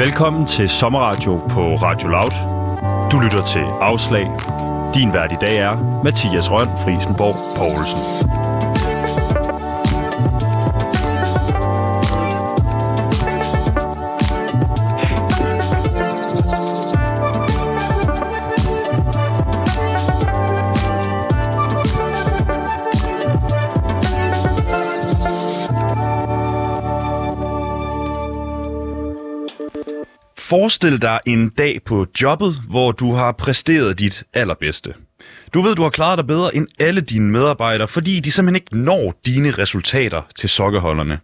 Velkommen til Sommerradio på Radio Loud. Du lytter til Afslag. Din vært i dag er Mathias Røn Frisenborg Poulsen. Forestil dig en dag på jobbet, hvor du har præsteret dit allerbedste. Du ved, du har klaret dig bedre end alle dine medarbejdere, fordi de simpelthen ikke når dine resultater til sokkeholderne.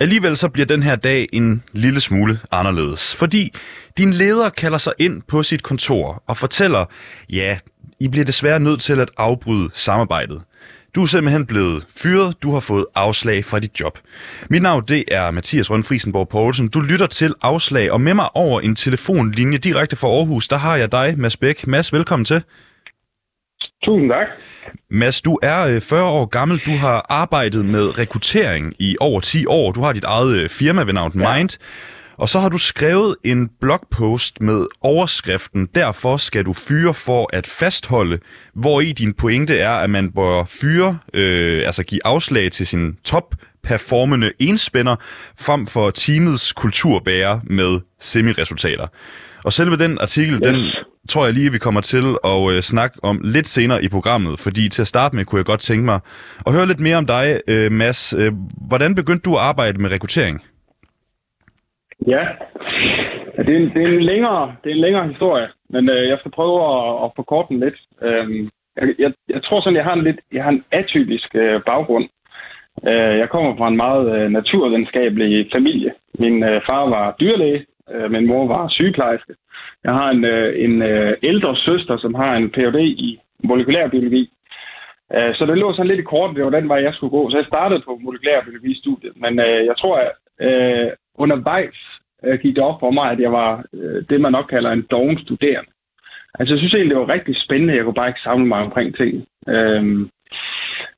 Alligevel så bliver den her dag en lille smule anderledes, fordi din leder kalder sig ind på sit kontor og fortæller, ja, I bliver desværre nødt til at afbryde samarbejdet. Du er simpelthen blevet fyret. Du har fået afslag fra dit job. Mit navn det er Mathias Røn Friesenborg Poulsen. Du lytter til Afslag, og med mig over en telefonlinje direkte fra Aarhus, der har jeg dig, Mads Bæk. Mads, velkommen til. Tusind tak. Mads, du er 40 øh, år gammel. Du har arbejdet med rekruttering i over 10 år. Du har dit eget øh, firma ved navn Mind. Og så har du skrevet en blogpost med overskriften, derfor skal du fyre for at fastholde, hvor i din pointe er, at man bør fyre, øh, altså give afslag til sin top performende enspænder, frem for teamets kulturbærer med semi-resultater. Og selve den artikel, yes. den tror jeg lige, vi kommer til at øh, snakke om lidt senere i programmet, fordi til at starte med kunne jeg godt tænke mig at høre lidt mere om dig, øh, Mads. Øh, hvordan begyndte du at arbejde med rekruttering? Ja, det er en, det er en, længere, det er en længere historie, men øh, jeg skal prøve at, at forkorte den lidt. Øhm, jeg, jeg, jeg tror sådan, jeg har en lidt jeg har en atypisk øh, baggrund. Øh, jeg kommer fra en meget øh, naturvidenskabelig familie. Min øh, far var dyrlæge, øh, min mor var sygeplejerske. Jeg har en, øh, en øh, ældre søster, som har en Ph.D. i molekylærbiologi. Øh, så det lå sådan lidt i kort, det var den vej, jeg skulle gå. Så jeg startede på molekylærbiologistudiet, men øh, jeg tror, at øh, undervejs øh, gik det op for mig, at jeg var øh, det, man nok kalder en doven studerende. Altså, jeg synes egentlig, det var rigtig spændende. Jeg kunne bare ikke samle mig omkring ting. Øhm,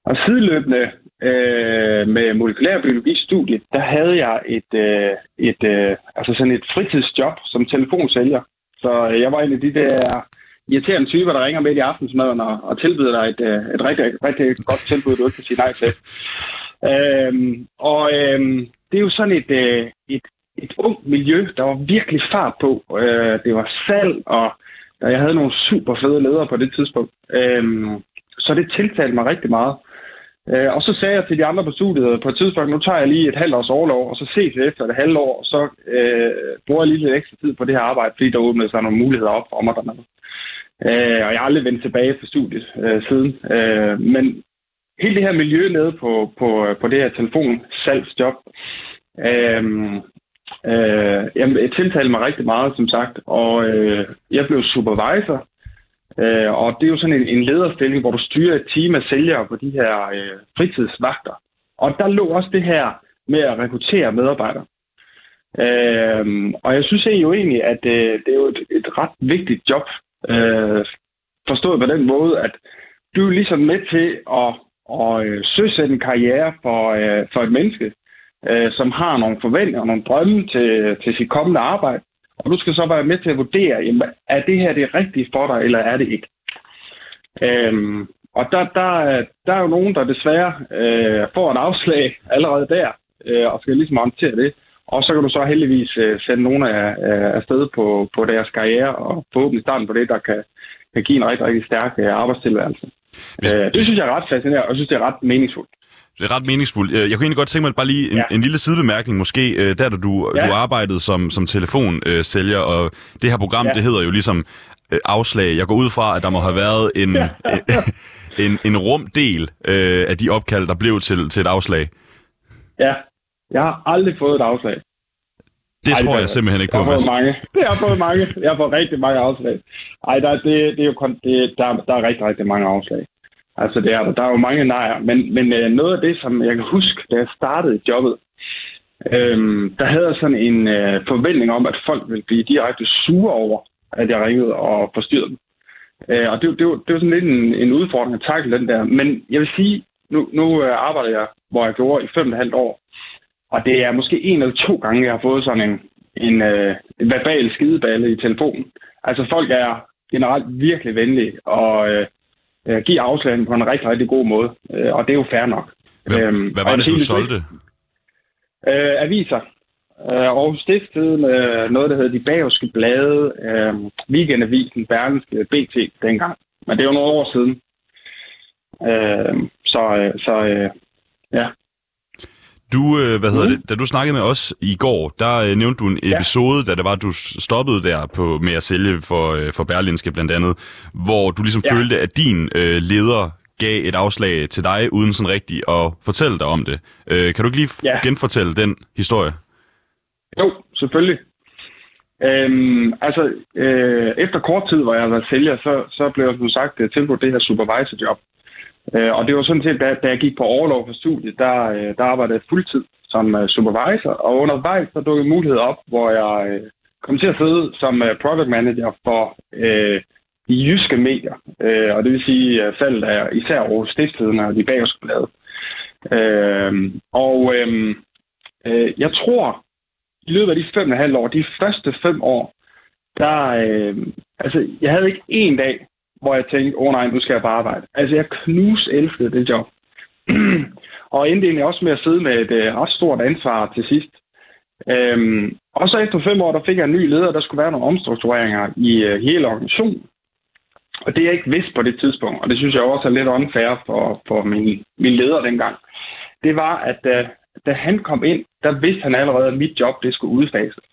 og sideløbende øh, med molekylærbiologi-studiet, der havde jeg et, øh, et, øh, altså sådan et fritidsjob som telefonsælger. Så øh, jeg var en af de der irriterende typer, der ringer med i aftensmaden og, og tilbyder dig et, øh, et rigtig, rigtig godt tilbud, du ikke kan sige nej til. Øhm, og øhm, det er jo sådan et, øh, et, et ungt miljø, der var virkelig fart på. Øh, det var salg, og jeg havde nogle super fede ledere på det tidspunkt. Øh, så det tiltalte mig rigtig meget. Øh, og så sagde jeg til de andre på studiet på et tidspunkt, nu tager jeg lige et halvt års overlov, og så ses vi efter et halvt år, og så øh, bruger jeg lige lidt ekstra tid på det her arbejde, fordi der åbnede sig nogle muligheder op for mig dernede. Øh, og jeg har aldrig vendt tilbage fra studiet øh, siden. Øh, men hele det her miljø nede på, på, på det her telefonsalgsjob, øh, øh, jeg tiltalte mig rigtig meget, som sagt, og øh, jeg blev supervisor, øh, og det er jo sådan en, en lederstilling, hvor du styrer et team af sælgere på de her øh, fritidsvagter. Og der lå også det her med at rekruttere medarbejdere. Øh, og jeg synes jo egentlig, at øh, det er jo et, et ret vigtigt job, øh, forstået på den måde, at du er ligesom med til at og øh, søsætte en karriere for, øh, for et menneske, øh, som har nogle forventninger og nogle drømme til, til sit kommende arbejde. Og du skal så være med til at vurdere, jamen, er det her det rigtige for dig, eller er det ikke? Øhm, og der, der, der er jo nogen, der desværre øh, får et afslag allerede der, øh, og skal ligesom håndtere det. Og så kan du så heldigvis øh, sende nogen af, af sted på, på deres karriere, og forhåbentlig starten på det, der kan, kan give en rigtig, rigtig stærk øh, arbejdstilværelse. Hvis, øh, det synes jeg er ret fascinerende, og jeg synes, det er ret meningsfuldt. Det er ret meningsfuldt. Øh, jeg kunne egentlig godt tænke mig bare lige en, ja. en lille sidebemærkning måske, øh, der da du, ja. du arbejdede som, som telefonsælger, og det her program, ja. det hedder jo ligesom øh, afslag. Jeg går ud fra, at der må have været en, ja. en, en rumdel af de opkald, der blev til, til et afslag. Ja, jeg har aldrig fået et afslag. Det Ej, tror jeg, jeg simpelthen ikke på, Jeg har fået mange. Jeg har fået mange. Jeg har fået rigtig mange afslag. Ej, der, det, det er jo kun, det, der, der er rigtig, rigtig mange afslag. Altså, det er der. Der er jo mange nejer. Men, men øh, noget af det, som jeg kan huske, da jeg startede jobbet, øhm, der havde jeg sådan en øh, forventning om, at folk ville blive direkte sure over, at jeg ringede og forstyrrede dem. Øh, og det, det, var, det var sådan lidt en, en udfordring at takle den der. Men jeg vil sige, nu, nu øh, arbejder jeg, hvor jeg gjorde i fem og et halvt år. Og det er måske en eller to gange, jeg har fået sådan en, en, øh, en verbal skideballe i telefonen. Altså folk er generelt virkelig venlige og øh, øh giver afslagen på en rigtig, rigtig god måde. Øh, og det er jo fair nok. Hvad, øhm, hvad var det, du solgte? Øh, aviser. Øh, og Stiftstiden, øh, noget, der hedder De Bagevske Blade, øh, Weekendavisen, Bergenske, BT dengang. Men det er jo nogle år siden. Øh, så øh, så øh, ja. Du, øh, hvad hedder mm. det, da du snakkede med os i går, der øh, nævnte du en episode, ja. da det var, du stoppede der på, med at sælge for, øh, for Berlinske blandt andet, hvor du ligesom ja. følte, at din øh, leder gav et afslag til dig, uden sådan rigtigt at fortælle dig om det. Øh, kan du ikke lige ja. genfortælle den historie? Jo, selvfølgelig. Øhm, altså, øh, efter kort tid, hvor jeg været sælger, så, så blev jeg som sagt øh, tilbudt det her supervisorjob. Øh, og det var sådan set, da, da jeg gik på overlov for studiet, der, øh, der arbejdede jeg fuldtid som øh, supervisor, og undervejs så dukkede mulighed op, hvor jeg øh, kom til at sidde som øh, product manager for øh, de jyske medier, øh, og det vil sige uh, faldet af især Aarhus Stiftstidende og de bagerske blade. Øh, og øh, øh, jeg tror, i løbet af de fem og halv år, de første fem år, der, øh, altså, jeg havde ikke en dag, hvor jeg tænkte, åh oh, nej, nu skal jeg bare arbejde. Altså, jeg knus elskede det job. og endte egentlig også med at sidde med et øh, ret stort ansvar til sidst. Øhm, og så efter fem år, der fik jeg en ny leder, der skulle være nogle omstruktureringer i øh, hele organisationen. Og det jeg ikke vidste på det tidspunkt, og det synes jeg også er lidt unfair for, for min, min leder dengang, det var, at da, da han kom ind, der vidste han allerede, at mit job det skulle udfases.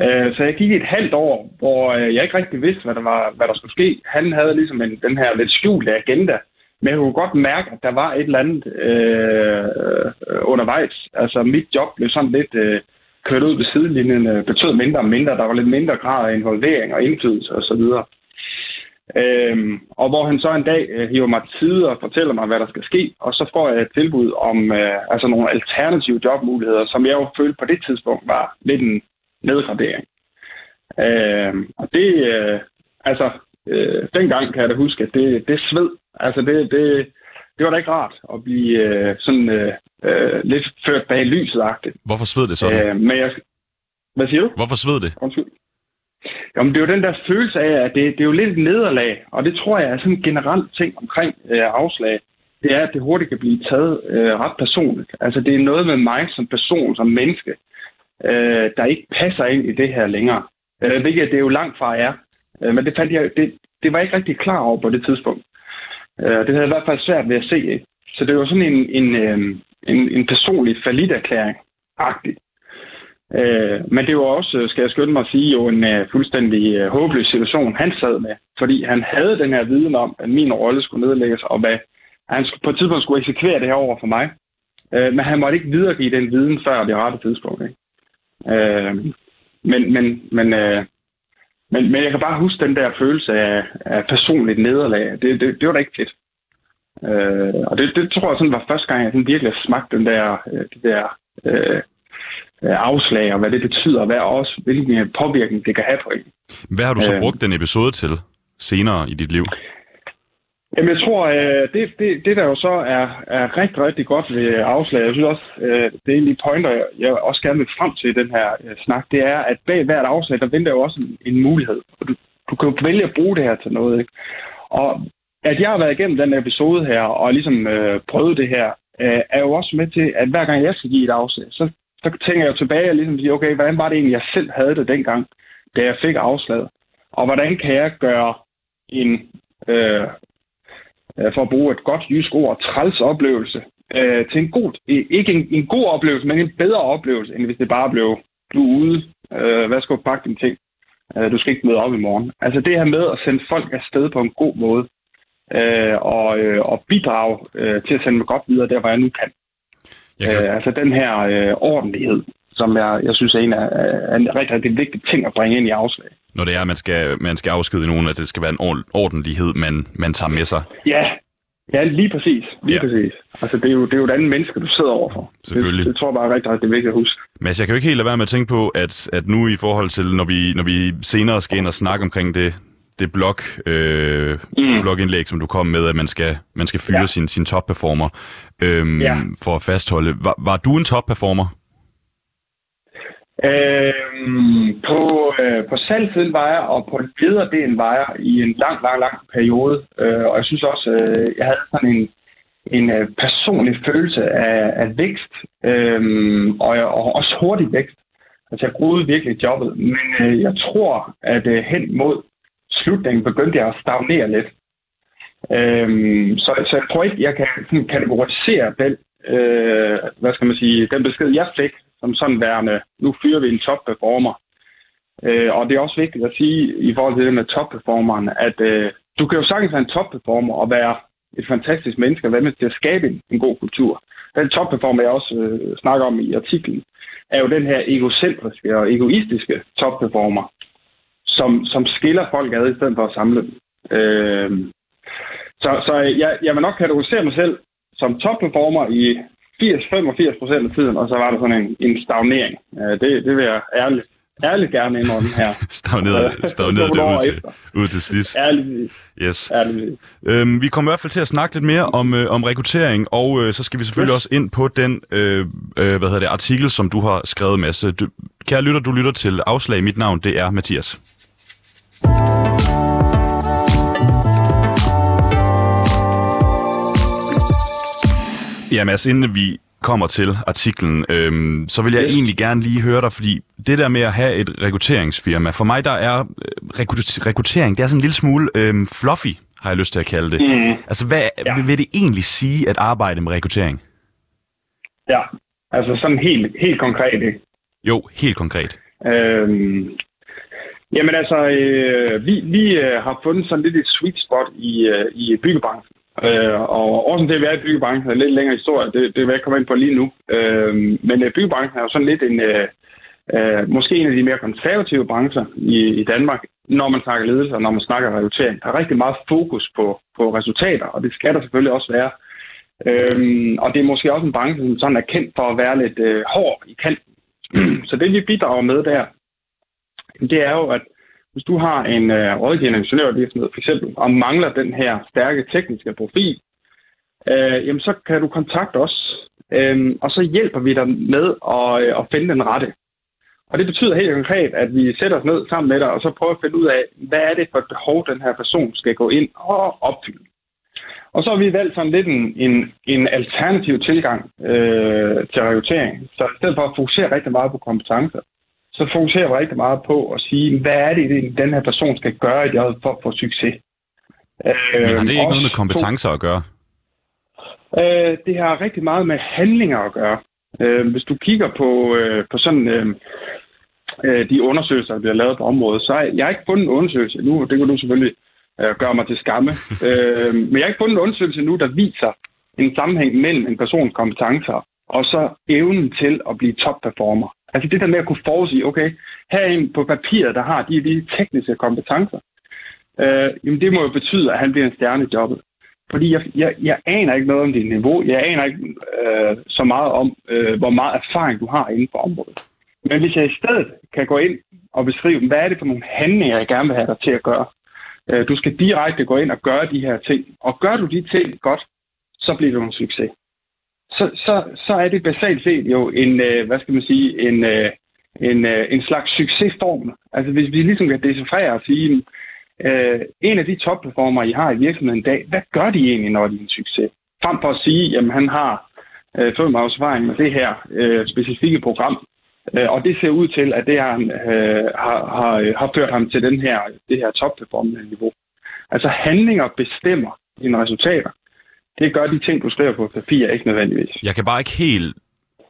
Øh, så jeg gik et halvt år, hvor øh, jeg ikke rigtig vidste, hvad der, var, hvad der skulle ske. Han havde ligesom en, den her lidt skjulte agenda, men jeg kunne godt mærke, at der var et eller andet øh, undervejs. Altså mit job blev sådan lidt øh, kørt ud ved sidelinjen, øh, betød mindre og mindre. Der var lidt mindre grad af involvering og indflydelse osv. Øhm, og hvor han så en dag øh, hiver mig til side og fortæller mig, hvad der skal ske, og så får jeg et tilbud om øh, altså nogle alternative jobmuligheder, som jeg jo følte på det tidspunkt var lidt en nedgradering. Øh, og det, øh, altså, øh, dengang kan jeg da huske, at det, det sved. Altså, det, det, det var da ikke rart at blive øh, sådan øh, øh, lidt ført bag lyset-agtigt. Hvorfor sved det sådan? Øh, men jeg, hvad siger du? Hvorfor sved det? Undskyld. Jamen, det er jo den der følelse af, at det, det er jo lidt et nederlag, og det tror jeg er sådan en generelt ting omkring øh, afslag. Det er, at det hurtigt kan blive taget øh, ret personligt. Altså, det er noget med mig som person, som menneske, øh, der ikke passer ind i det her længere. Øh, hvilket det jo langt fra er. Øh, men det, fandt jeg, det, det var jeg ikke rigtig klar over på det tidspunkt. Øh, det havde jeg i hvert fald svært ved at se. Ikke? Så det var sådan en, en, øh, en, en personlig erklæring agtigt Øh, men det var også, skal jeg skynde mig at sige, jo en uh, fuldstændig uh, håbløs situation, han sad med. Fordi han havde den her viden om, at min rolle skulle nedlægges, og hvad han på et tidspunkt skulle eksekvere det her over for mig. Øh, men han måtte ikke videregive den viden før det rette tidspunkt. Ikke? Øh, men, men, men, øh, men, men jeg kan bare huske den der følelse af, af personligt nederlag. Det, det, det var da ikke fedt. Øh, og det, det tror jeg sådan var første gang, jeg sådan virkelig smagte den der, øh, det der øh, afslag, og hvad det betyder, og hvad også, hvilken påvirkning det kan have på en. Hvad har du så øh, brugt den episode til senere i dit liv? Jamen, jeg tror, øh, det, det, det der jo så er, er rigtig, rigtig godt ved øh, afslag, jeg synes også, øh, det er en af de pointer, jeg også gerne vil frem til i den her snak, det er, at bag hvert afslag, der venter jo også en, en mulighed. Og du, du kan jo vælge at bruge det her til noget, ikke? Og at jeg har været igennem den episode her, og ligesom øh, prøvet det her, øh, er jo også med til, at hver gang jeg skal give et afslag, så, så tænker jeg tilbage og ligesom siger, okay, hvordan var det egentlig, jeg selv havde det dengang, da jeg fik afslaget? Og hvordan kan jeg gøre en Øh, for at bruge et godt jysk ord, træls oplevelse, øh, til en god, ikke en, en god oplevelse, men en bedre oplevelse, end hvis det bare blev, du er ude, øh, hvad skal du pakke dine ting, øh, du skal ikke møde op i morgen. Altså det her med at sende folk afsted på en god måde, øh, og, øh, og bidrage øh, til at sende mig godt videre der, hvor jeg nu kan. Jeg kan... Øh, altså den her øh, ordentlighed, som jeg, jeg synes er en, af, er en rigtig, rigtig vigtig ting at bringe ind i afslag. Når det er, at man skal, man skal afskede nogen, at det skal være en ordentlighed, man, man tager med sig. Ja, ja lige præcis. Lige ja. præcis. Altså, det er, jo, det er jo et andet menneske, du sidder overfor. Selvfølgelig. Det, det tror jeg bare er rigtig, rigtig vigtigt at huske. Men jeg kan jo ikke helt lade være med at tænke på, at, at nu i forhold til, når vi, når vi senere skal ind og snakke omkring det, det blog, øh, mm. blogindlæg, som du kom med, at man skal, man skal fyre ja. sin, sin top-performer øhm, ja. for at fastholde. Var, var du en top-performer? Øh, på, øh, på salgsiden var jeg, og på lederdelen var jeg i en lang, lang, lang periode. Øh, og jeg synes også, øh, jeg havde sådan en, en øh, personlig følelse af, af vækst, øh, og, og også hurtig vækst. Altså jeg groede virkelig jobbet, men øh, jeg tror, at øh, hen mod slutningen begyndte jeg at stagnere lidt. Øhm, så, så jeg tror ikke, jeg kan sådan, kategorisere den, øh, hvad skal man sige, den besked, jeg fik som sådan værende, nu fyrer vi en topperformer. Øh, og det er også vigtigt at sige i forhold til det med topperformeren, at øh, du kan jo sagtens være en topperformer og være et fantastisk menneske og være med til at skabe en, en god kultur. Den topperformer, jeg også øh, snakker om i artiklen, er jo den her egocentriske og egoistiske topperformer, som, som skiller folk ad i stedet for at samle dem. Øh, så så jeg, jeg vil nok kategorisere mig selv som topperformer i 80-85 procent af tiden, og så var der sådan en, en stagnering. Det, det vil jeg ærligt, ærligt gerne indrømme her. stagneret stagneret det ud til, ud til sidst. Ærligt. Yes. Ærligt. Øhm, vi kommer i hvert fald til at snakke lidt mere om, øh, om rekruttering, og øh, så skal vi selvfølgelig ja. også ind på den øh, øh, hvad hedder det, artikel, som du har skrevet, Mads. Du, kære lytter, du lytter til Afslag. Mit navn, det er Mathias. Ja, Mads, inden vi kommer til artiklen, øhm, så vil jeg yeah. egentlig gerne lige høre dig, fordi det der med at have et rekrutteringsfirma, for mig der er øh, rekruttering, det er sådan en lille smule øhm, fluffy, har jeg lyst til at kalde det. Mm. Altså, hvad ja. vil, vil det egentlig sige at arbejde med rekruttering? Ja, altså sådan helt, helt konkret, ikke? Jo, helt konkret. Øhm, jamen altså, øh, vi, vi øh, har fundet sådan lidt et sweet spot i, øh, i byggebranchen. Øh, og også til at være i byggebranchen er lidt længere historie, det, det vil jeg komme ind på lige nu. Øh, men øh, byggebranchen er jo sådan lidt en, øh, øh, måske en af de mere konservative brancher i, i Danmark, når man snakker ledelse og når man snakker rekruttering. Der er rigtig meget fokus på, på resultater, og det skal der selvfølgelig også være. Øhm, og det er måske også en branche, som sådan er kendt for at være lidt øh, hård i kanten. Så det vi bidrager med der, det er jo, at hvis du har en øh, rådgivende ingeniørvirksomhed for eksempel, og mangler den her stærke tekniske profil, øh, jamen så kan du kontakte os, øh, og så hjælper vi dig med at, øh, at finde den rette. Og det betyder helt konkret, at vi sætter os ned sammen med dig, og så prøver at finde ud af, hvad er det for et behov, den her person skal gå ind og opfylde. Og så har vi valgt sådan lidt en, en, en alternativ tilgang øh, til rekruttering. Så i stedet for at fokusere rigtig meget på kompetencer, så fokuserer jeg rigtig meget på at sige, hvad er det, den her person skal gøre i for at få succes. Men har det ikke noget med kompetencer at gøre? Øh, det har rigtig meget med handlinger at gøre. Øh, hvis du kigger på, øh, på sådan øh, øh, de undersøgelser, der bliver lavet på området, så er jeg ikke fundet en undersøgelse nu, det kan du selvfølgelig øh, gøre mig til skamme, øh, men jeg har ikke fundet en undersøgelse nu, der viser en sammenhæng mellem en persons kompetencer og så evnen til at blive topperformer. Altså det der med at kunne forudsige, okay, her er en på papiret, der har de, de tekniske kompetencer, øh, jamen det må jo betyde, at han bliver en stjerne i jobbet. Fordi jeg, jeg, jeg aner ikke noget om dit niveau. Jeg aner ikke øh, så meget om, øh, hvor meget erfaring du har inden for området. Men hvis jeg i stedet kan gå ind og beskrive, hvad er det for nogle handlinger, jeg gerne vil have dig til at gøre. Øh, du skal direkte gå ind og gøre de her ting. Og gør du de ting godt, så bliver du en succes så, så, så er det basalt set jo en, øh, hvad skal man sige, en, øh, en, øh, en slags succesform. Altså hvis vi ligesom kan decifrere og sige, øh, en af de topperformer, I har i virksomheden i dag, hvad gør de egentlig, når de er en succes? Frem for at sige, jamen han har øh, fem års erfaring med det her øh, specifikke program, øh, og det ser ud til, at det har, øh, har, har, øh, har ført ham til den her, det her topperformende niveau. Altså handlinger bestemmer dine resultater det gør de ting, du skriver på papir, ikke nødvendigvis. Jeg kan bare ikke helt,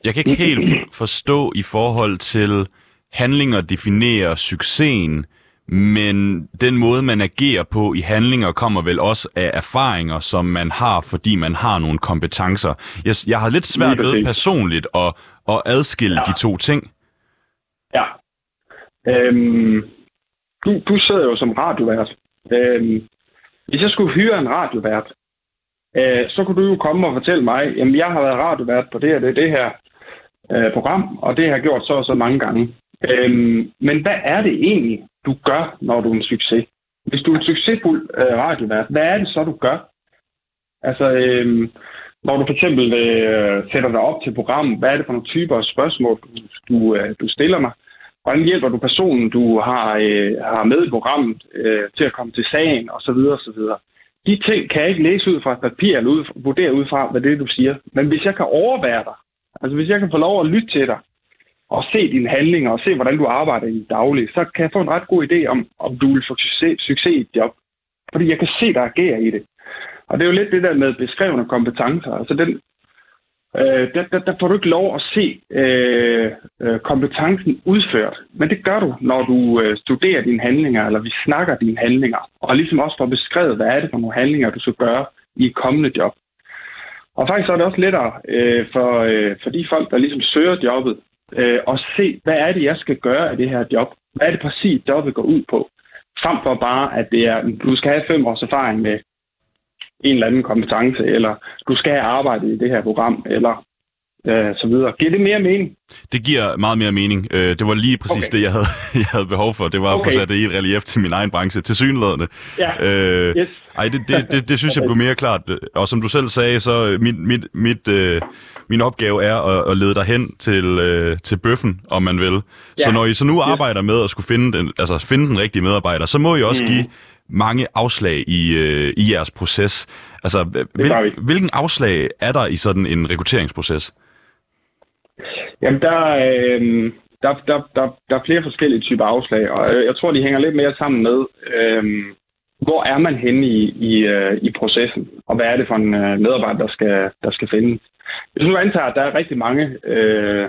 jeg kan ikke helt forstå i forhold til handlinger definerer succesen, men den måde, man agerer på i handlinger, kommer vel også af erfaringer, som man har, fordi man har nogle kompetencer. Jeg, jeg har lidt svært ved personligt at, at adskille ja. de to ting. Ja. Øhm, du, du sidder jo som radiovært. Øhm, hvis jeg skulle hyre en radiovært, øh, så kunne du jo komme og fortælle mig, jamen jeg har været radiovært på det her, det, det her øh, program, og det har jeg gjort så og så mange gange. Øhm, men hvad er det egentlig, du gør, når du er en succes? Hvis du er en succesfuld øh, radiovært, hvad er det så, du gør? Altså, øhm, når du for eksempel øh, sætter dig op til program, hvad er det for nogle typer af spørgsmål, du, du, øh, du stiller mig? Hvordan hjælper du personen, du har, øh, har med i programmet øh, til at komme til sagen, osv. osv. De ting kan jeg ikke læse ud fra et papir eller ud, vurdere ud fra, hvad det er, du siger. Men hvis jeg kan overvære dig, altså hvis jeg kan få lov at lytte til dig, og se dine handlinger, og se, hvordan du arbejder i daglig, så kan jeg få en ret god idé om, om du vil få succes, succes i et job. Fordi jeg kan se dig agere i det. Og det er jo lidt det der med beskrevne kompetencer. Altså den, øh, der, der, der får du ikke lov at se øh, øh, kompetencen udført. Men det gør du, når du øh, studerer dine handlinger, eller vi snakker dine handlinger. Og ligesom også får beskrevet, hvad er det for nogle handlinger, du skal gøre i et kommende job. Og faktisk er det også lettere øh, for, øh, for de folk, der ligesom søger jobbet, øh, at se, hvad er det, jeg skal gøre af det her job? Hvad er det præcis, jobbet går ud på? Frem for bare, at det er, du skal have fem års erfaring med en eller anden kompetence, eller du skal have arbejdet i det her program, eller øh, så videre. Giver det mere mening? Det giver meget mere mening. Øh, det var lige præcis okay. det, jeg havde, jeg havde behov for. Det var okay. at få sat det i et relief til min egen branche, til synlædende. Ja. Øh, yes. Ej, det, det, det, det synes jeg blev mere klart. Og som du selv sagde, så mit, mit, mit, øh, min opgave er at, at lede dig hen til, øh, til bøffen, om man vil. Ja. Så når I så nu arbejder med at skulle finde den, altså finde den rigtige medarbejder, så må I også mm. give mange afslag i, øh, i jeres proces. Altså, hvil, hvilken afslag er der i sådan en rekrutteringsproces? Jamen, der, øh, der, der, der, der er flere forskellige typer afslag, og jeg tror, de hænger lidt mere sammen med, øh, hvor er man henne i, i, øh, i processen, og hvad er det for en øh, medarbejder, der skal, der skal findes. Hvis nu antager, at der er rigtig mange, øh,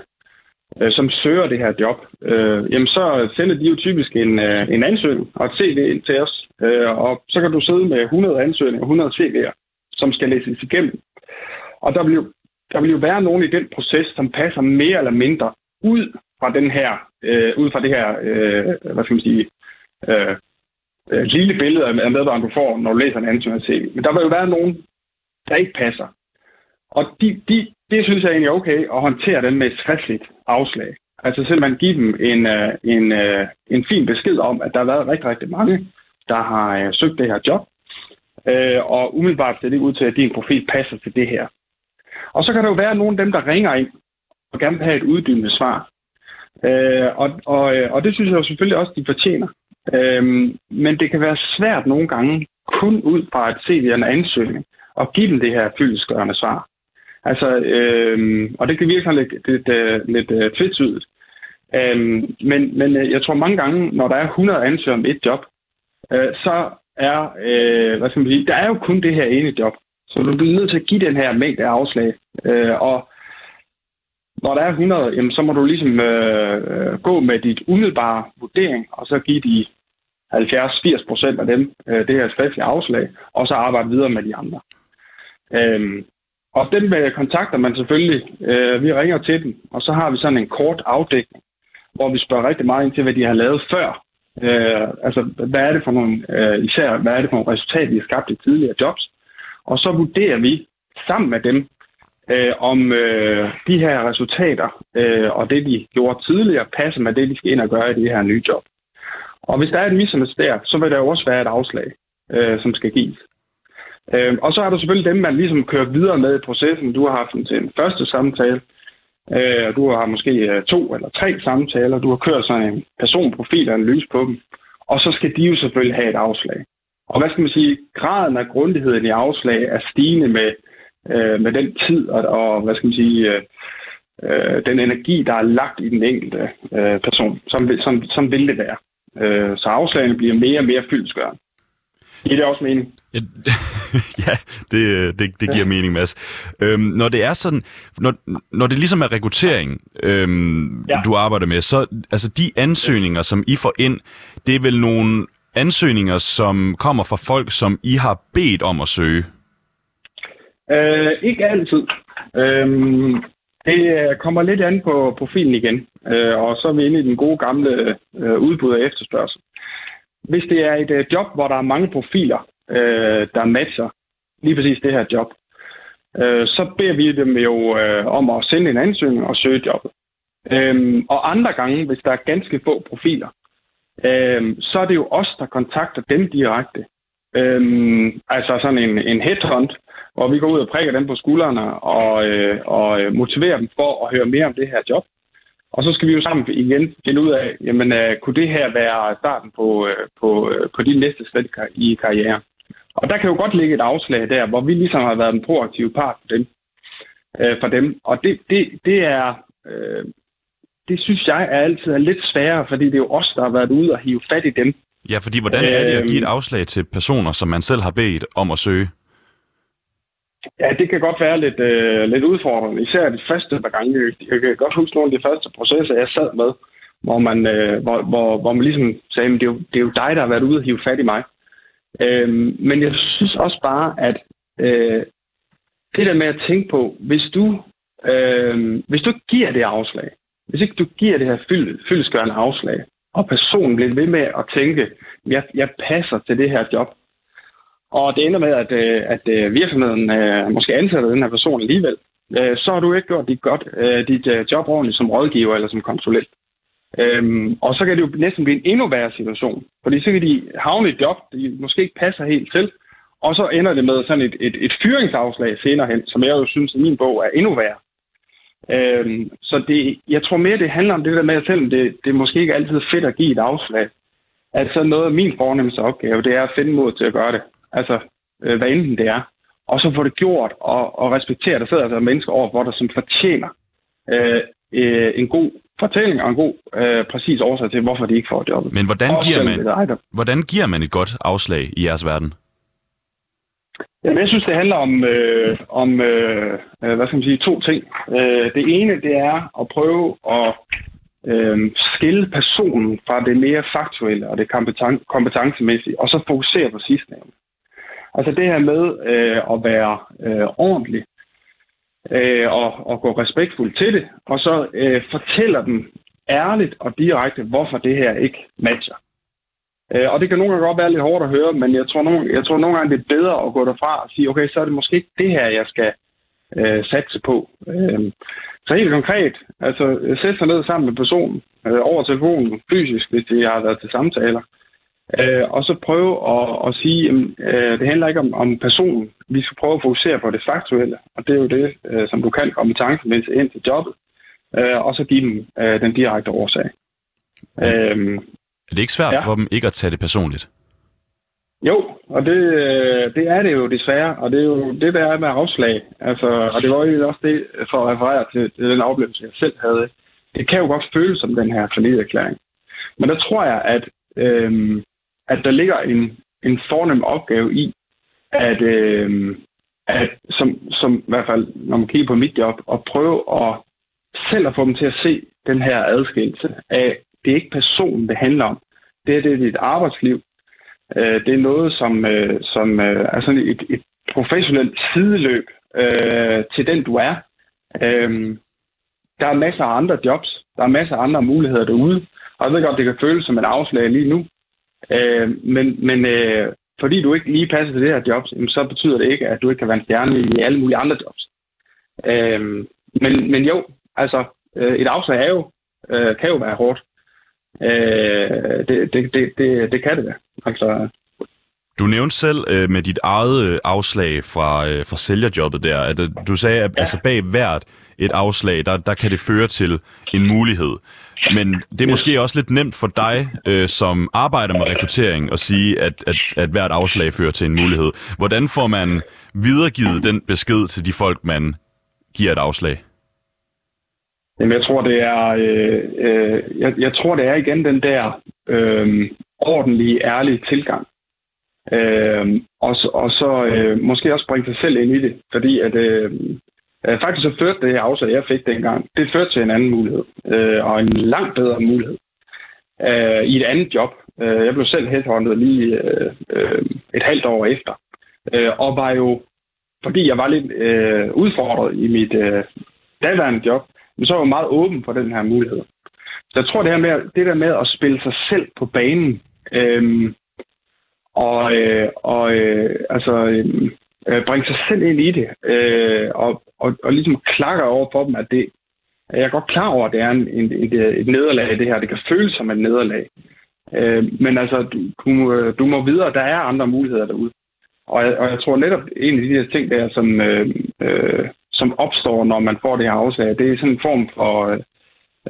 øh, som søger det her job, øh, jamen så sender de jo typisk en, øh, en ansøgning og et CV ind til os, øh, og så kan du sidde med 100 ansøgninger, og 100 CV'er, som skal læses igennem. Og der vil, jo, der vil jo være nogen i den proces, som passer mere eller mindre ud fra den her, øh, ud fra det her, øh, hvad skal man sige, øh, øh lille billede af medarbejderen, du får, når du læser en ansøgning CV. Men der vil jo være nogen, der ikke passer. Og de, de, det synes jeg egentlig er okay at håndtere den med et skriftligt afslag. Altså simpelthen give dem en, øh, en, øh, en fin besked om, at der har været rigtig, rigtig mange, der har øh, søgt det her job. Uh, og umiddelbart ser det ud til, at din profil passer til det her. Og så kan der jo være nogle af dem, der ringer ind og gerne vil have et uddybende svar. Uh, og, og, og det synes jeg jo selvfølgelig også, de fortjener. Men det kan være svært nogle gange, kun ud fra et CV en ansøgning, at give dem det her fyldesgørende svar. Altså, øh, og det kan virke lidt, lidt, øh, lidt, uh, tvetydigt. Øhm, men, men øh, jeg tror mange gange, når der er 100 ansøgere om et job, øh, så er, øh, hvad skal man sige, der er jo kun det her ene job. Så du bliver nødt til at give den her mængde af afslag. Øh, og når der er 100, jamen, så må du ligesom øh, gå med dit umiddelbare vurdering, og så give de 70-80 procent af dem øh, det her skriftlige afslag, og så arbejde videre med de andre. Øhm, og dem øh, kontakter man selvfølgelig. Øh, vi ringer til dem, og så har vi sådan en kort afdækning, hvor vi spørger rigtig meget ind til, hvad de har lavet før. Øh, altså, hvad er det for nogle, øh, især hvad er det for nogle resultater, de har skabt i tidligere jobs. Og så vurderer vi sammen med dem, øh, om øh, de her resultater øh, og det, de gjorde tidligere, passer med det, de skal ind og gøre i det her nye job. Og hvis der er et mismatch der, så vil der jo også være et afslag, øh, som skal gives. Øh, og så er der selvfølgelig dem, man ligesom kører videre med i processen. Du har haft en til en første samtale, øh, du har måske øh, to eller tre samtaler, du har kørt sådan en personprofilanalyse på dem, og så skal de jo selvfølgelig have et afslag. Og hvad skal man sige, graden af grundigheden i afslag er stigende med, øh, med den tid og, og hvad skal man sige, øh, øh, den energi, der er lagt i den enkelte øh, person, som, som, som vil det være. Øh, så afslagene bliver mere og mere fyldskørende. Giver det også mening? Ja, ja det, det, det giver ja. mening, Mads. Øhm, når det er sådan, når, når det ligesom er rekruttering, øhm, ja. du arbejder med, så altså de ansøgninger, som I får ind, det er vel nogle ansøgninger, som kommer fra folk, som I har bedt om at søge? Øh, ikke altid. Øhm, det kommer lidt an på profilen igen, øh, og så er vi inde i den gode gamle øh, udbud af efterspørgsel. Hvis det er et øh, job, hvor der er mange profiler, øh, der matcher lige præcis det her job, øh, så beder vi dem jo øh, om at sende en ansøgning og søge jobbet. Øh, og andre gange, hvis der er ganske få profiler, øh, så er det jo os, der kontakter dem direkte. Øh, altså sådan en, en headhunt, hvor vi går ud og prikker dem på skuldrene og, øh, og øh, motiverer dem for at høre mere om det her job. Og så skal vi jo sammen igen finde ud af, jamen, øh, kunne det her være starten på, øh, på, øh, på din næste skridt i karrieren? Og der kan jo godt ligge et afslag der, hvor vi ligesom har været en proaktiv part for dem. Øh, for dem. Og det, det, det er... Øh, det synes jeg er altid er lidt sværere, fordi det er jo os, der har været ude og hive fat i dem. Ja, fordi hvordan er det at give et øhm. afslag til personer, som man selv har bedt om at søge? Ja, det kan godt være lidt, øh, lidt udfordrende. Især de første par gange. Jeg kan godt huske nogle af de første processer, jeg sad med, hvor man, øh, hvor, hvor, hvor man ligesom sagde, at det, er jo, det er jo dig, der har været ude og hive fat i mig. Øh, men jeg synes også bare, at øh, det der med at tænke på, hvis du, øh, hvis du giver det afslag, hvis ikke du giver det her fyld, fyldesgørende afslag, og personen bliver ved med at tænke, jeg, jeg passer til det her job, og det ender med, at, øh, at øh, virksomheden øh, måske ansætter den her person alligevel, øh, så har du ikke gjort dit, godt, øh, dit job ordentligt som rådgiver eller som konsulent. Øhm, og så kan det jo næsten blive en endnu værre situation, fordi så kan de havne et job, de måske ikke passer helt til, og så ender det med sådan et, et, et fyringsafslag senere hen, som jeg jo synes i min bog er endnu værre. Øhm, så det, jeg tror mere, det handler om det der med, at selvom det, det er måske ikke altid fedt at give et afslag, at så noget af min fornemmelse opgave, det er at finde mod til at gøre det. Altså, øh, hvad enten det er. Og så få det gjort og, og respektere, der sidder altså mennesker over, hvor der som fortjener øh, øh, en god fortælling og en god, øh, præcis årsag til, hvorfor de ikke får jobbet. Men hvordan giver, man, hvordan giver man et godt afslag i jeres verden? Jamen, jeg synes, det handler om, øh, om øh, hvad skal man sige, to ting. Øh, det ene, det er at prøve at øh, skille personen fra det mere faktuelle og det kompeten- kompetencemæssige, og så fokusere på sidstnævnte. Altså det her med øh, at være øh, ordentlig øh, og, og gå respektfuldt til det, og så øh, fortæller dem ærligt og direkte, hvorfor det her ikke matcher. Øh, og det kan nogle gange godt være lidt hårdt at høre, men jeg tror, nogle, jeg tror nogle gange, det er bedre at gå derfra og sige, okay, så er det måske ikke det her, jeg skal øh, satse på. Øh, så helt konkret, altså sætte sig ned sammen med personen øh, over telefonen, fysisk, hvis de har været til samtaler, øh, og så prøve at, at sige, at øh, det handler ikke om, om personen. Vi skal prøve at fokusere på det faktuelle, og det er jo det, øh, som du kan kompetencemæssigt ind til jobbet, øh, og så give dem øh, den direkte årsag. Øh, er det ikke svært ja. for dem ikke at tage det personligt? Jo, og det, øh, det er det jo desværre, og det er jo det, der er med afslag. Altså, og det var jo også det, for at referere til, til den oplevelse, jeg selv havde. Det kan jo godt føles som den her familieerklæring. Men der tror jeg, at, øhm, at der ligger en, en fornem opgave i, at, øh, at som, som i hvert fald, når man kigger på mit job, at prøve at selv at få dem til at se den her adskillelse af, det er ikke personen, det handler om. Det er, det er dit arbejdsliv. Øh, det er noget, som, øh, som øh, er sådan et, et professionelt sideløb øh, til den, du er. Øh, der er masser af andre jobs. Der er masser af andre muligheder derude. Og jeg ved godt, det kan føles som en afslag lige nu. Øh, men men øh, fordi du ikke lige passer til det her job, så betyder det ikke, at du ikke kan være en stjerne i alle mulige andre jobs. Øh, men, men jo, altså øh, et afslag er jo, øh, kan jo være hårdt. Øh, det, det, det, det, det kan det være. Altså, du nævnte selv øh, med dit eget øh, afslag fra, øh, fra sælgerjobbet der, at øh, du sagde, at ja. altså, bag hvert et afslag, der, der kan det føre til en mulighed. Men det er måske også lidt nemt for dig, øh, som arbejder med rekruttering, at sige, at, at, at hvert afslag fører til en mulighed. Hvordan får man videregivet den besked til de folk, man giver et afslag? Jamen, jeg tror, det er, øh, øh, jeg, jeg tror, det er igen den der øh, ordentlige, ærlige tilgang. Øh, og, og så øh, måske også bringe sig selv ind i det, fordi at øh, øh, faktisk så førte det her afsag, jeg fik dengang, det førte til en anden mulighed, øh, og en langt bedre mulighed øh, i et andet job. Øh, jeg blev selv headhunted lige øh, øh, et halvt år efter, øh, og var jo, fordi jeg var lidt øh, udfordret i mit øh, daværende job, men så var jeg meget åben for den her mulighed. Så jeg tror, det, her med, det der med at spille sig selv på banen, øh, og, øh, og øh, altså, øh, øh, bringe sig selv ind i det, øh, og, og, og ligesom klakker over for dem, at det, jeg er godt klar over, at det er en, en, et, et nederlag, det her. Det kan føles som et nederlag. Øh, men altså, du, du, du må videre, der er andre muligheder derude. Og jeg, og jeg tror netop, en af de her ting, der, som, øh, øh, som opstår, når man får det her afslag, det er sådan en form for... Øh,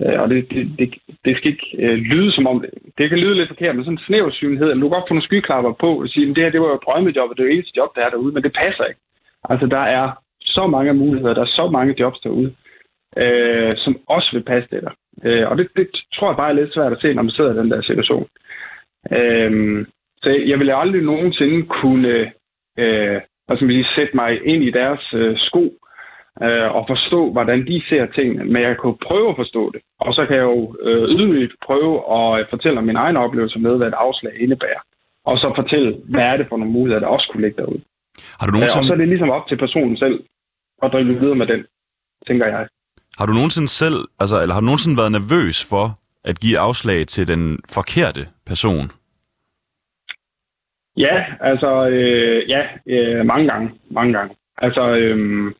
Øh, og det, det, det, det skal ikke øh, lyde som om... Det kan lyde lidt forkert, men sådan en snæversynlighed. Du kan godt få nogle skyklapper på og sige, at det her det var jo drømmejob, og det er jo eneste job, der er derude, men det passer ikke. Altså, der er så mange muligheder, der er så mange jobs derude, øh, som også vil passe det der. Øh, og det, det tror jeg bare er lidt svært at se, når man sidder i den der situation. Øh, så jeg vil aldrig nogensinde kunne øh, hvad skal man sige, sætte mig ind i deres øh, sko øh, og forstå, hvordan de ser tingene, men jeg kan prøve at forstå det. Og så kan jeg jo øh, ydmygt prøve at øh, fortælle om min egen oplevelse med, hvad et afslag indebærer. Og så fortælle, hvad er det for nogle muligheder, der også kunne ligge derude. Har du nogensinde... Øh, og så er det ligesom op til personen selv at drive videre med den, tænker jeg. Har du nogensinde selv, altså, eller har du nogensinde været nervøs for at give afslag til den forkerte person? Ja, altså, øh, ja, øh, mange gange, mange gange. Altså, øh,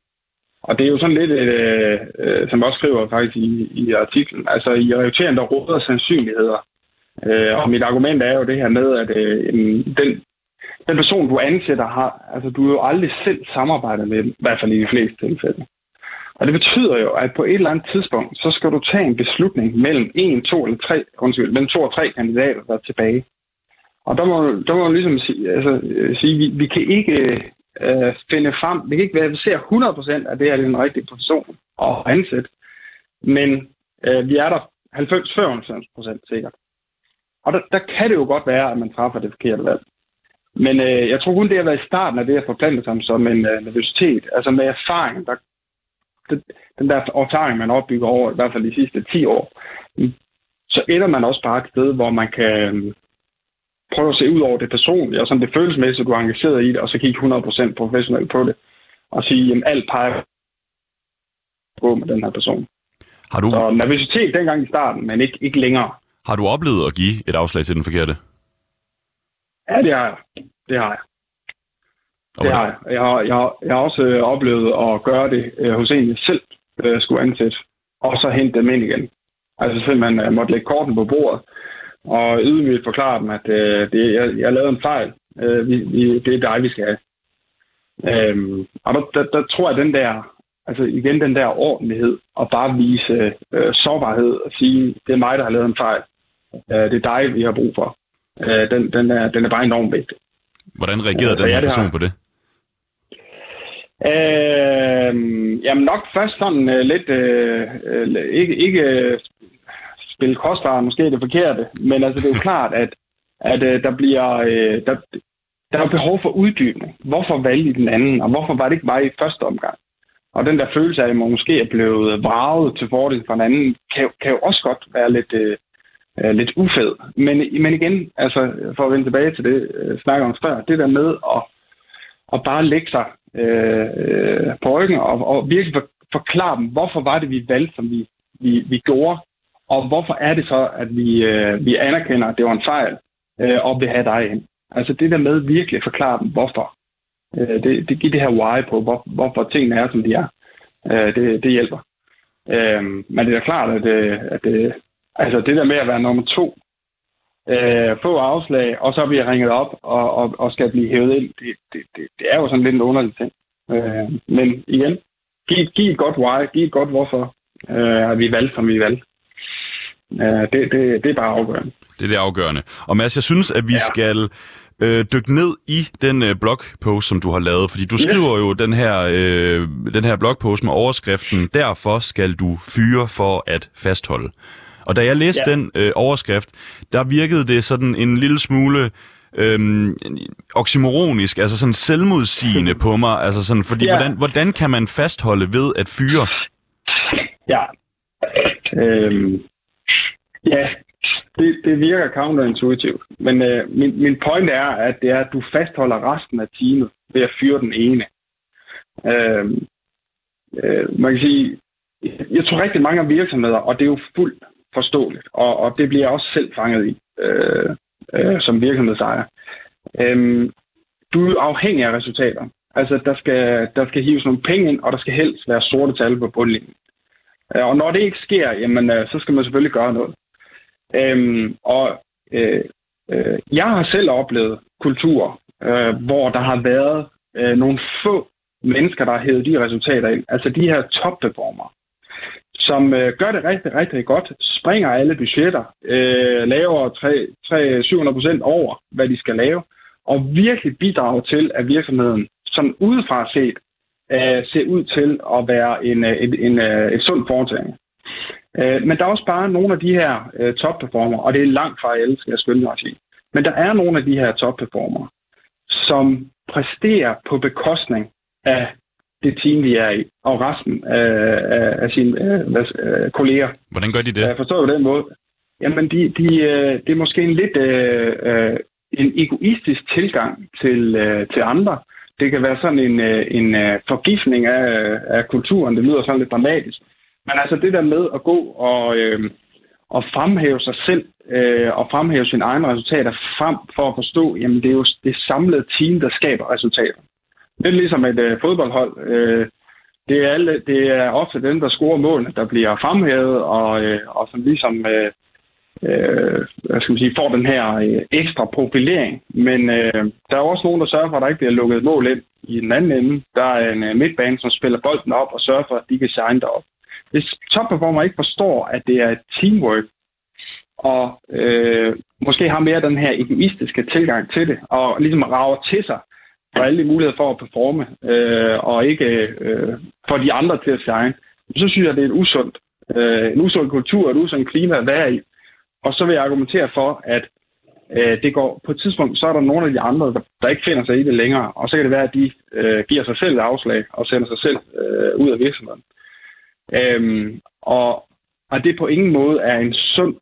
og det er jo sådan lidt, øh, øh, som også skriver faktisk i, i artiklen, altså i reaktionen, der råder sandsynligheder. Øh, og mit argument er jo det her med, at øh, den, den person, du ansætter, har, altså du er jo aldrig selv samarbejdet med, i hvert fald i de fleste tilfælde. Og det betyder jo, at på et eller andet tidspunkt, så skal du tage en beslutning mellem en, to eller tre, undskyld, mellem to og tre kandidater, der er tilbage. Og der må, der må man ligesom sige, altså, øh, sige vi, vi kan ikke øh, finde frem, vi kan ikke verificere 100% at det er den rigtige person at ansætte, men øh, vi er der 90-95% sikkert. Og der, der kan det jo godt være, at man træffer det forkerte valg. Men øh, jeg tror kun, det har været i starten af det at forplante sig som en øh, nervøsitet. Altså med erfaring, der, det, den der erfaring, man opbygger over i hvert fald de sidste 10 år, så ender man også bare et sted, hvor man kan øh, prøve at se ud over det personlige, og sådan det følelsesmæssige, du er engageret i det, og så kigge 100% professionelt på det, og sige, at alt peger på med den her person. Har du... Så nervøsitet dengang i starten, men ikke, ikke længere. Har du oplevet at give et afslag til den forkerte? Ja, det har jeg. Det har jeg. Det har jeg. Jeg har, jeg har, jeg har også øh, oplevet at gøre det øh, hos en, jeg selv øh, skulle ansætte, og så hente dem ind igen. Altså simpelthen øh, måtte lægge korten på bordet, og ydmygt forklare dem, at øh, det, jeg, jeg lavede en fejl. Øh, vi, vi, det er dig, vi skal have. Øhm, og der, der, der tror jeg, den der, altså igen den der ordentlighed, og bare vise øh, sårbarhed og sige, det er mig, der har lavet en fejl. Øh, det er dig, vi har brug for. Øh, den, den, er, den er bare enormt vigtig. Hvordan reagerede øh, den her person på det? Øh, jamen nok først sådan øh, lidt, øh, øh, ikke, ikke øh, spille kostbar, måske er det forkerte, men altså det er jo klart, at, at øh, der bliver, øh, der, der er behov for uddybning. Hvorfor valgte den anden, og hvorfor var det ikke mig i første omgang? Og den der følelse af, at man måske er blevet vraget til fordel for en anden, kan, kan jo også godt være lidt, øh, øh, lidt ufed. Men, men igen, altså for at vende tilbage til det, øh, snakker om før, det der med at, at bare lægge sig øh, øh, på ryggen og, og virkelig for, forklare dem, hvorfor var det, vi valgte, som vi, vi, vi gjorde, og hvorfor er det så, at vi, øh, vi anerkender, at det var en fejl, øh, og vil have dig ind. Altså det der med virkelig at forklare dem, hvorfor. Øh, det, det giver det her why på, hvor, hvorfor tingene er, som de er. Øh, det, det hjælper. Øh, men det er klart, at, øh, at øh, altså det der med at være nummer to, øh, få afslag, og så bliver ringet op og, og, og skal blive hævet ind, det, det, det, det er jo sådan lidt en underlig ting. Øh, men igen, giv, giv et godt why, giv et godt hvorfor, øh, at vi valgte, som vi valgte. Det, det, det er bare afgørende. Det er det afgørende. Og Mads, jeg synes, at vi ja. skal øh, dykke ned i den øh, blogpost, som du har lavet, fordi du skriver jo den her, øh, den her blogpost med overskriften, derfor skal du fyre for at fastholde. Og da jeg læste ja. den øh, overskrift, der virkede det sådan en lille smule øhm, oxymoronisk, altså sådan selvmodsigende på mig, altså sådan, fordi ja. hvordan, hvordan kan man fastholde ved at fyre? Ja, øhm, ja, det, det virker counterintuitivt, men øh, min, min point er, at det er, at du fastholder resten af teamet ved at fyre den ene. Øh, øh, man kan sige, jeg tror rigtig mange af virksomheder, og det er jo fuldt forståeligt, og, og det bliver jeg også selv fanget i øh, øh, som virksomhedsejer. Øh, du er afhængig af resultater. Altså, der skal, der skal hives nogle penge ind, og der skal helst være sorte tal på bundlinjen. Øh, og når det ikke sker, jamen, øh, så skal man selvfølgelig gøre noget. Øhm, og øh, øh, jeg har selv oplevet kultur, øh, hvor der har været øh, nogle få mennesker, der har hævet de resultater ind. Altså de her topperformer, som øh, gør det rigtig, rigtig godt, springer alle budgetter, øh, laver 300 procent over, hvad de skal lave, og virkelig bidrager til, at virksomheden, som udefra set, øh, ser ud til at være en, øh, en, en, en, en et foretagende. Øh, men der er også bare nogle af de her øh, topperformer, og det er langt fra alle, skal jeg skynde mig at sige. Men der er nogle af de her topperformer, som præsterer på bekostning af det team, vi er i, og resten af, af, af sine øh, kolleger. Hvordan gør de det? Jeg forstår jo den måde. Jamen, de, de, øh, det er måske en lidt øh, øh, en egoistisk tilgang til, øh, til andre. Det kan være sådan en, øh, en øh, forgiftning af, af kulturen. Det lyder sådan lidt dramatisk. Men altså det der med at gå og, øh, og fremhæve sig selv øh, og fremhæve sine egne resultater frem for at forstå, jamen det er jo det samlede team, der skaber resultater. Det er ligesom et øh, fodboldhold. Øh, det, er alle, det er ofte dem, der scorer målene, der bliver fremhævet, og, øh, og som ligesom øh, øh, hvad skal man sige, får den her øh, ekstra profilering. Men øh, der er også nogen, der sørger for, at der ikke bliver lukket mål ind i den anden ende. Der er en øh, midtbane, som spiller bolden op og sørger for, at de kan shine derop. Hvis topperformer ikke forstår, at det er et teamwork, og øh, måske har mere den her egoistiske tilgang til det, og ligesom rager til sig for alle de muligheder for at performe, øh, og ikke øh, for de andre til at shine, så synes jeg, det er et usund, øh, en usund kultur, et usundt klima at være i. Og så vil jeg argumentere for, at øh, det går på et tidspunkt, så er der nogle af de andre, der, der ikke finder sig i det længere, og så kan det være, at de øh, giver sig selv et afslag og sender sig selv øh, ud af virksomheden. Øhm, og, og det på ingen måde er en sund,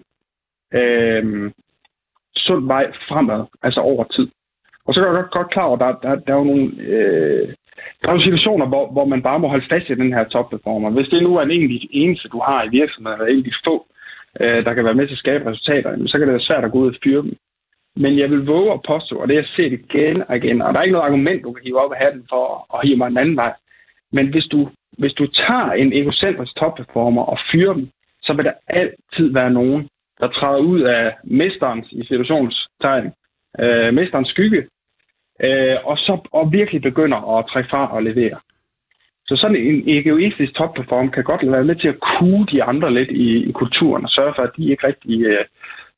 øhm, sund vej fremad, altså over tid. Og så er jeg godt, godt klar over, at der, der, der er jo nogle, øh, der er nogle situationer, hvor, hvor man bare må holde fast i den her topperformer. Hvis det nu er en af de eneste, du har i virksomheden, eller en af de få, øh, der kan være med til at skabe resultater, så kan det være svært at gå ud og fyre dem. Men jeg vil våge at påstå, og det har jeg set igen og igen, og der er ikke noget argument, du kan hive op af hatten for at hive mig en anden vej. Men hvis du, hvis du tager en egocentrisk topperformer og fyrer dem, så vil der altid være nogen, der træder ud af mesterens i situationstegn, øh, mesterens skygge, øh, og så og virkelig begynder at trække fra og levere. Så sådan en egoistisk topperform kan godt være med til at kue de andre lidt i, i kulturen og sørge for, at de ikke rigtig øh,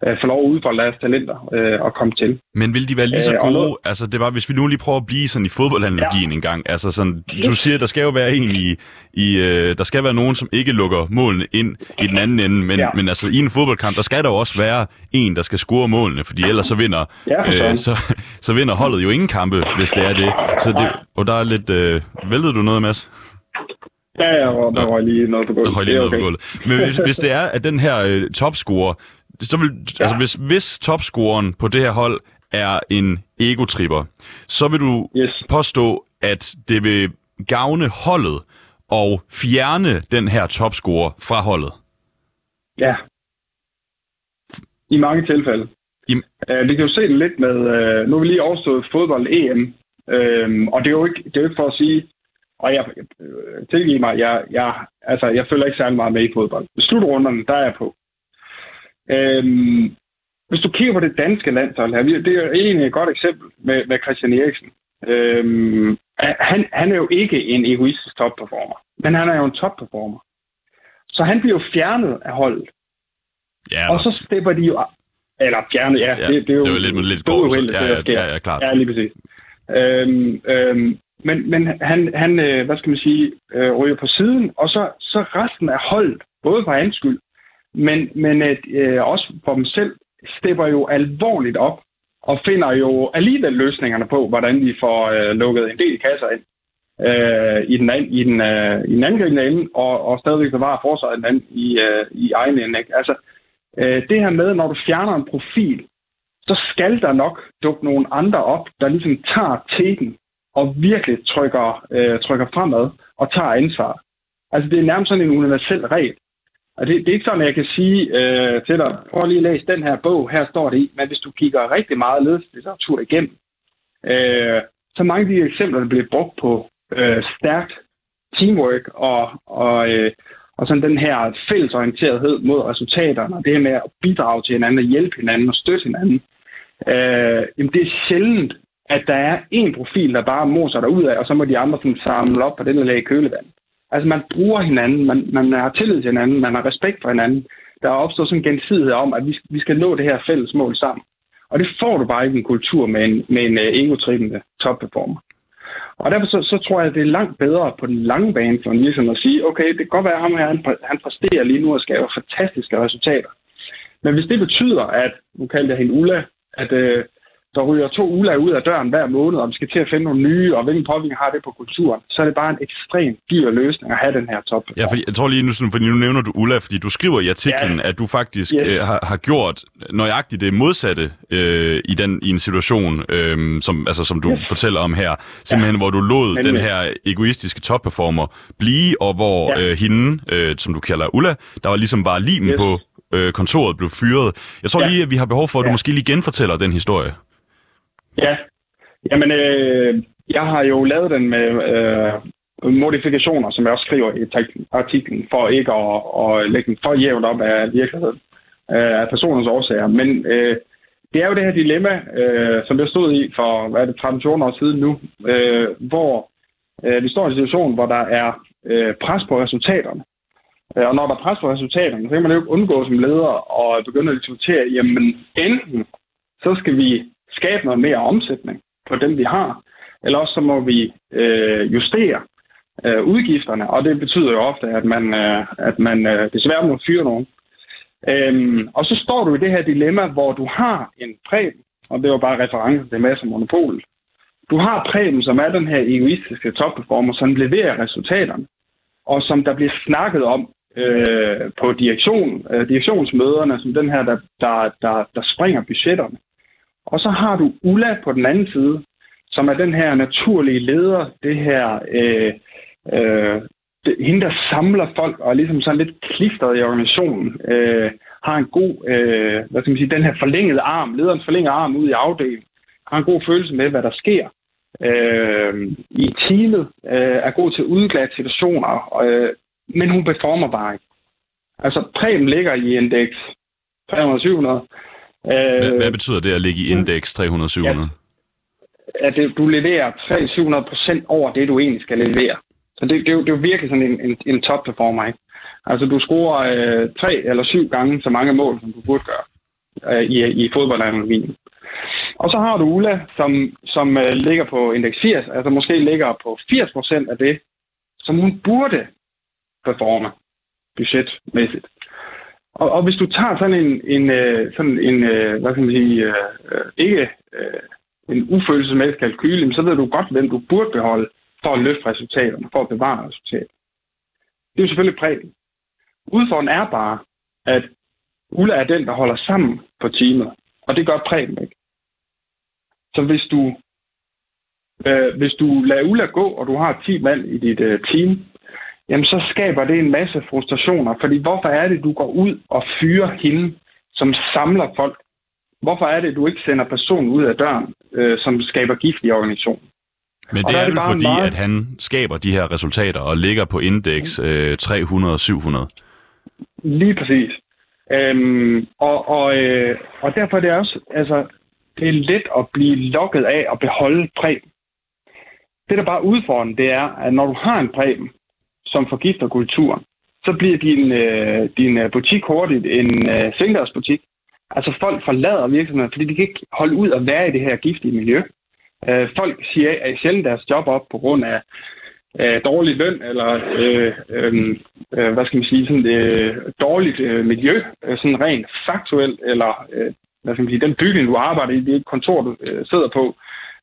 øh, få lov at udfolde deres talenter øh, og komme til. Men vil de være lige så øh, gode? Noget... Altså, det var, hvis vi nu lige prøver at blive sådan i fodboldanalogien ja. en gang. Altså, sådan, du siger, der skal jo være en i... i øh, der skal være nogen, som ikke lukker målene ind i den anden ende, men, ja. men altså, i en fodboldkamp, der skal der jo også være en, der skal score målene, fordi ellers så vinder, ja, øh, så, så vinder holdet jo ingen kampe, hvis det er det. Så det og der er lidt... Øh, væltede du noget, Mads? Ja, ja, der var lige noget på gulvet. Der var lige noget okay. på gulvet. Men hvis, hvis det er, at den her øh, topscorer så vil, ja. altså hvis, hvis topscoren på det her hold er en egotripper, så vil du yes. påstå, at det vil gavne holdet og fjerne den her topscorer fra holdet. Ja. I mange tilfælde. I... Uh, vi kan jo se det lidt med, uh, nu er vi lige overstået fodbold-EM, uh, øhm, og det er, jo ikke, det er jo ikke for at sige, og jeg, uh, tilgive mig, jeg, jeg, altså, jeg følger ikke særlig meget med i fodbold. Slutrunderne, der er jeg på. Øhm, hvis du kigger på det danske landshold her, det er egentlig et godt eksempel med, med Christian Eriksen. Øhm, han, han er jo ikke en egoistisk topperformer, men han er jo en topperformer. Så han bliver jo fjernet af holdet. Ja, og så stepper de jo... Eller fjernet, ja. ja det, det, er jo, det er jo lidt, lidt godt. Ja, ja, ja, ja, klart. Ja, lige præcis. Øhm, øhm, men men han, han, øh, hvad skal man sige, øh, ryger på siden, og så, så resten af holdet, både for hans skyld, men, men øh, øh, også for dem selv stepper jo alvorligt op og finder jo alligevel løsningerne på, hvordan de får øh, lukket en del kasser ind øh, i den, an, i den, øh, i den angribende ende, og, og stadigvæk bevare forsvaret den i, øh, i egen ende. Ikke? Altså, øh, det her med, når du fjerner en profil, så skal der nok dukke nogle andre op, der ligesom tager teten og virkelig trykker, øh, trykker fremad og tager ansvar. Altså, det er nærmest sådan en universel regel. Og det, det er ikke sådan, jeg kan sige øh, til dig, prøv lige at læse den her bog, her står det i, men hvis du kigger rigtig meget ledelseslitteratur igennem, øh, så mange af de eksempler, der bliver brugt på øh, stærkt teamwork og, og, øh, og sådan den her fællesorienterethed mod resultaterne, og det her med at bidrage til hinanden og hjælpe hinanden og støtte hinanden, øh, jamen det er sjældent, at der er en profil, der bare moser dig ud af, og så må de andre sådan samle op på den lag kølevand. Altså man bruger hinanden, man, man har tillid til hinanden, man har respekt for hinanden. Der er opstået sådan en gensidighed om, at vi, vi skal nå det her fælles mål sammen. Og det får du bare ikke i en kultur med en, med en uh, egotrippende topperformer. Og derfor så, så tror jeg, at det er langt bedre på den lange bane for en virksomhed at sige, okay, det kan godt være, at ham her, han, han præsterer lige nu og skaber fantastiske resultater. Men hvis det betyder, at, nu kalder jeg hende Ulla, at uh, der ryger to uger ud af døren hver måned, og vi skal til at finde nogle nye, og hvilken påvirkning har det på kulturen, så er det bare en ekstremt dyr løsning at have den her top. Ja, fordi jeg tror lige nu, fordi nu nævner du Ulla, fordi du skriver i artiklen, ja. at du faktisk yes. øh, har, har gjort nøjagtigt det modsatte øh, i, den, i en situation, øh, som, altså, som du yes. fortæller om her. Simpelthen, ja. hvor du lod Men, den her egoistiske topperformer blive, og hvor ja. øh, hende, øh, som du kalder Ulla, der var ligesom bare limen yes. på øh, kontoret, blev fyret. Jeg tror ja. lige, at vi har behov for, at du måske lige genfortæller den historie. Ja, jamen øh, jeg har jo lavet den med øh, modifikationer, som jeg også skriver i artiklen, for ikke at, at lægge den for jævnt op af virkeligheden, øh, af personens årsager. Men øh, det er jo det her dilemma, øh, som jeg stod i for, hvad er det, 13 år siden nu, øh, hvor øh, vi står i en situation, hvor der er øh, pres på resultaterne. Øh, og når der er pres på resultaterne, så kan man jo ikke undgå som leder og begynde at diskutere, jamen enten så skal vi skabe noget mere omsætning på dem, vi har, eller også så må vi øh, justere øh, udgifterne, og det betyder jo ofte, at man, øh, at man øh, desværre må fyre nogen. Øhm, og så står du i det her dilemma, hvor du har en præben, og det var bare reference til masse monopol. Du har præben, som er den her egoistiske topperformer, som leverer resultaterne, og som der bliver snakket om øh, på direktion, øh, direktionsmøderne, som den her, der, der, der, der springer budgetterne. Og så har du Ulla på den anden side, som er den her naturlige leder, det her, øh, øh, det, hende der samler folk og er ligesom sådan lidt klistret i organisationen, øh, har en god, øh, hvad skal man sige, den her forlængede arm, lederens forlængede arm ud i afdelingen, har en god følelse med, hvad der sker øh, i teamet, øh, er god til at udglatte situationer, øh, men hun performer bare ikke. Altså, præm ligger i indeks 300-700, hvad, hvad betyder det at ligge i indeks 300-700? Ja, at du leverer 300 procent over det, du egentlig skal levere. Så det, det, er, jo, det er jo virkelig sådan en, en, en top performer, ikke? Altså, du scorer øh, tre eller syv gange så mange mål, som du burde gøre øh, i, i fodboldanalogien. Og så har du Ulla, som, som øh, ligger på indeks 80, altså måske ligger på 80 procent af det, som hun burde performe budgetmæssigt. Og, og hvis du tager sådan en, en, øh, sådan en øh, hvad kan man sige, øh, øh ikke øh, en ufølelsesmæssig kalkyl, så ved du godt, hvem du burde beholde for at løfte resultaterne, for at bevare resultatet. Det er jo selvfølgelig prægen. Udfordringen er bare, at Ulla er den, der holder sammen på teamet, og det gør prægen ikke. Så hvis du, øh, hvis du lader Ulla gå, og du har 10 mand i dit øh, team, jamen så skaber det en masse frustrationer. Fordi hvorfor er det, du går ud og fyrer hende, som samler folk? Hvorfor er det, du ikke sender personen ud af døren, øh, som skaber gift i organisationen? Men det er, er vel fordi, meget... at han skaber de her resultater og ligger på indeks øh, 300-700? Lige præcis. Øhm, og, og, øh, og derfor er det også, altså, det er let at blive lokket af at beholde præben. Det, der bare udfordrende, det er, at når du har en præben, som forgifter kulturen, så bliver din, øh, din øh, butik hurtigt en øh, svingdørsbutik. Altså folk forlader virksomheden, fordi de kan ikke holde ud at være i det her giftige miljø. Øh, folk siger at sjældent deres job op på grund af øh, dårlig løn eller øh, øhm, øh, hvad skal man sige, sådan, øh, dårligt øh, miljø, øh, sådan rent faktuelt, eller øh, hvad skal man sige, den bygning, du arbejder i, det kontor, du øh, sidder på,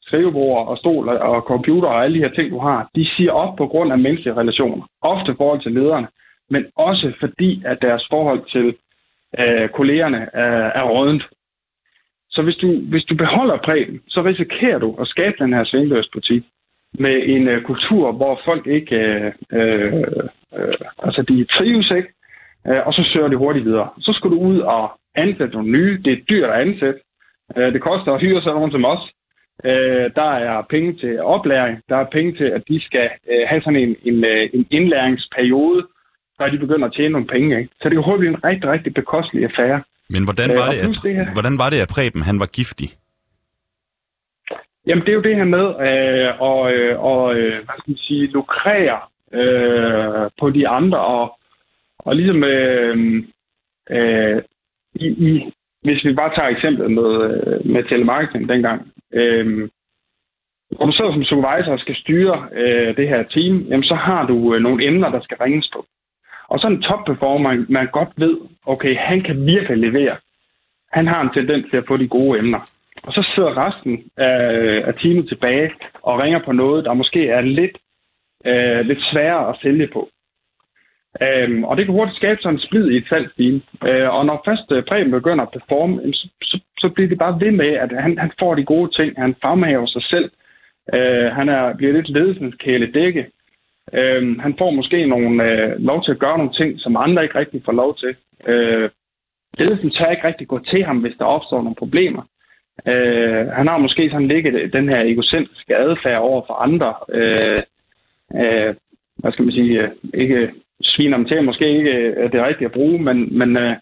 skrivebord og stol og computer og alle de her ting, du har, de siger op på grund af menneskelige relationer. Ofte i forhold til lederne, men også fordi, at deres forhold til øh, kollegerne er, er rådent. Så hvis du, hvis du beholder prægen, så risikerer du at skabe den her svingløsbutik med en øh, kultur, hvor folk ikke, øh, øh, øh, altså de trives ikke, øh, og så søger de hurtigt videre. Så skal du ud og ansætte nogle nye. Det er dyrt at ansætte. Øh, det koster at hyre sådan nogen som os. Øh, der er penge til oplæring. Der er penge til, at de skal øh, have sådan en, en, øh, en indlæringsperiode, før de begynder at tjene nogle penge. Ikke? Så det er jo hurtigt en rigtig, rigtig bekostelig affære. Men hvordan var, øh, det, at, det hvordan var det, at Preben han var giftig? Jamen, det er jo det her med øh, og, øh, og, øh, hvad skal man sige, lukrere øh, på de andre, og, og ligesom øh, øh, i, i, hvis vi bare tager eksemplet med, øh, med telemarketing dengang, Øhm, når du sidder som supervisor og skal styre øh, det her team, jamen så har du øh, nogle emner, der skal ringes på. Og så en top-performer, man godt ved, okay, han kan virkelig levere. Han har en tendens til at få de gode emner. Og så sidder resten af, af teamet tilbage og ringer på noget, der måske er lidt, øh, lidt sværere at sælge på. Øhm, og det kan hurtigt skabe sådan en splid i et salgsteam. Øh, og når først øh, Preben begynder at performe, så, så, så bliver det bare ved med, at han, han får de gode ting. Han fremhæver sig selv. Øh, han er, bliver lidt ledelsens dække. Øh, han får måske nogle, øh, lov til at gøre nogle ting, som andre ikke rigtig får lov til. Øh, ledelsen tør ikke rigtig gå til ham, hvis der opstår nogle problemer. Øh, han har måske sådan ligget den her egocentriske adfærd over for andre. Øh, øh, hvad skal man sige? Øh, ikke sviner dem til, måske ikke øh, er det rigtige at bruge, men, men øh,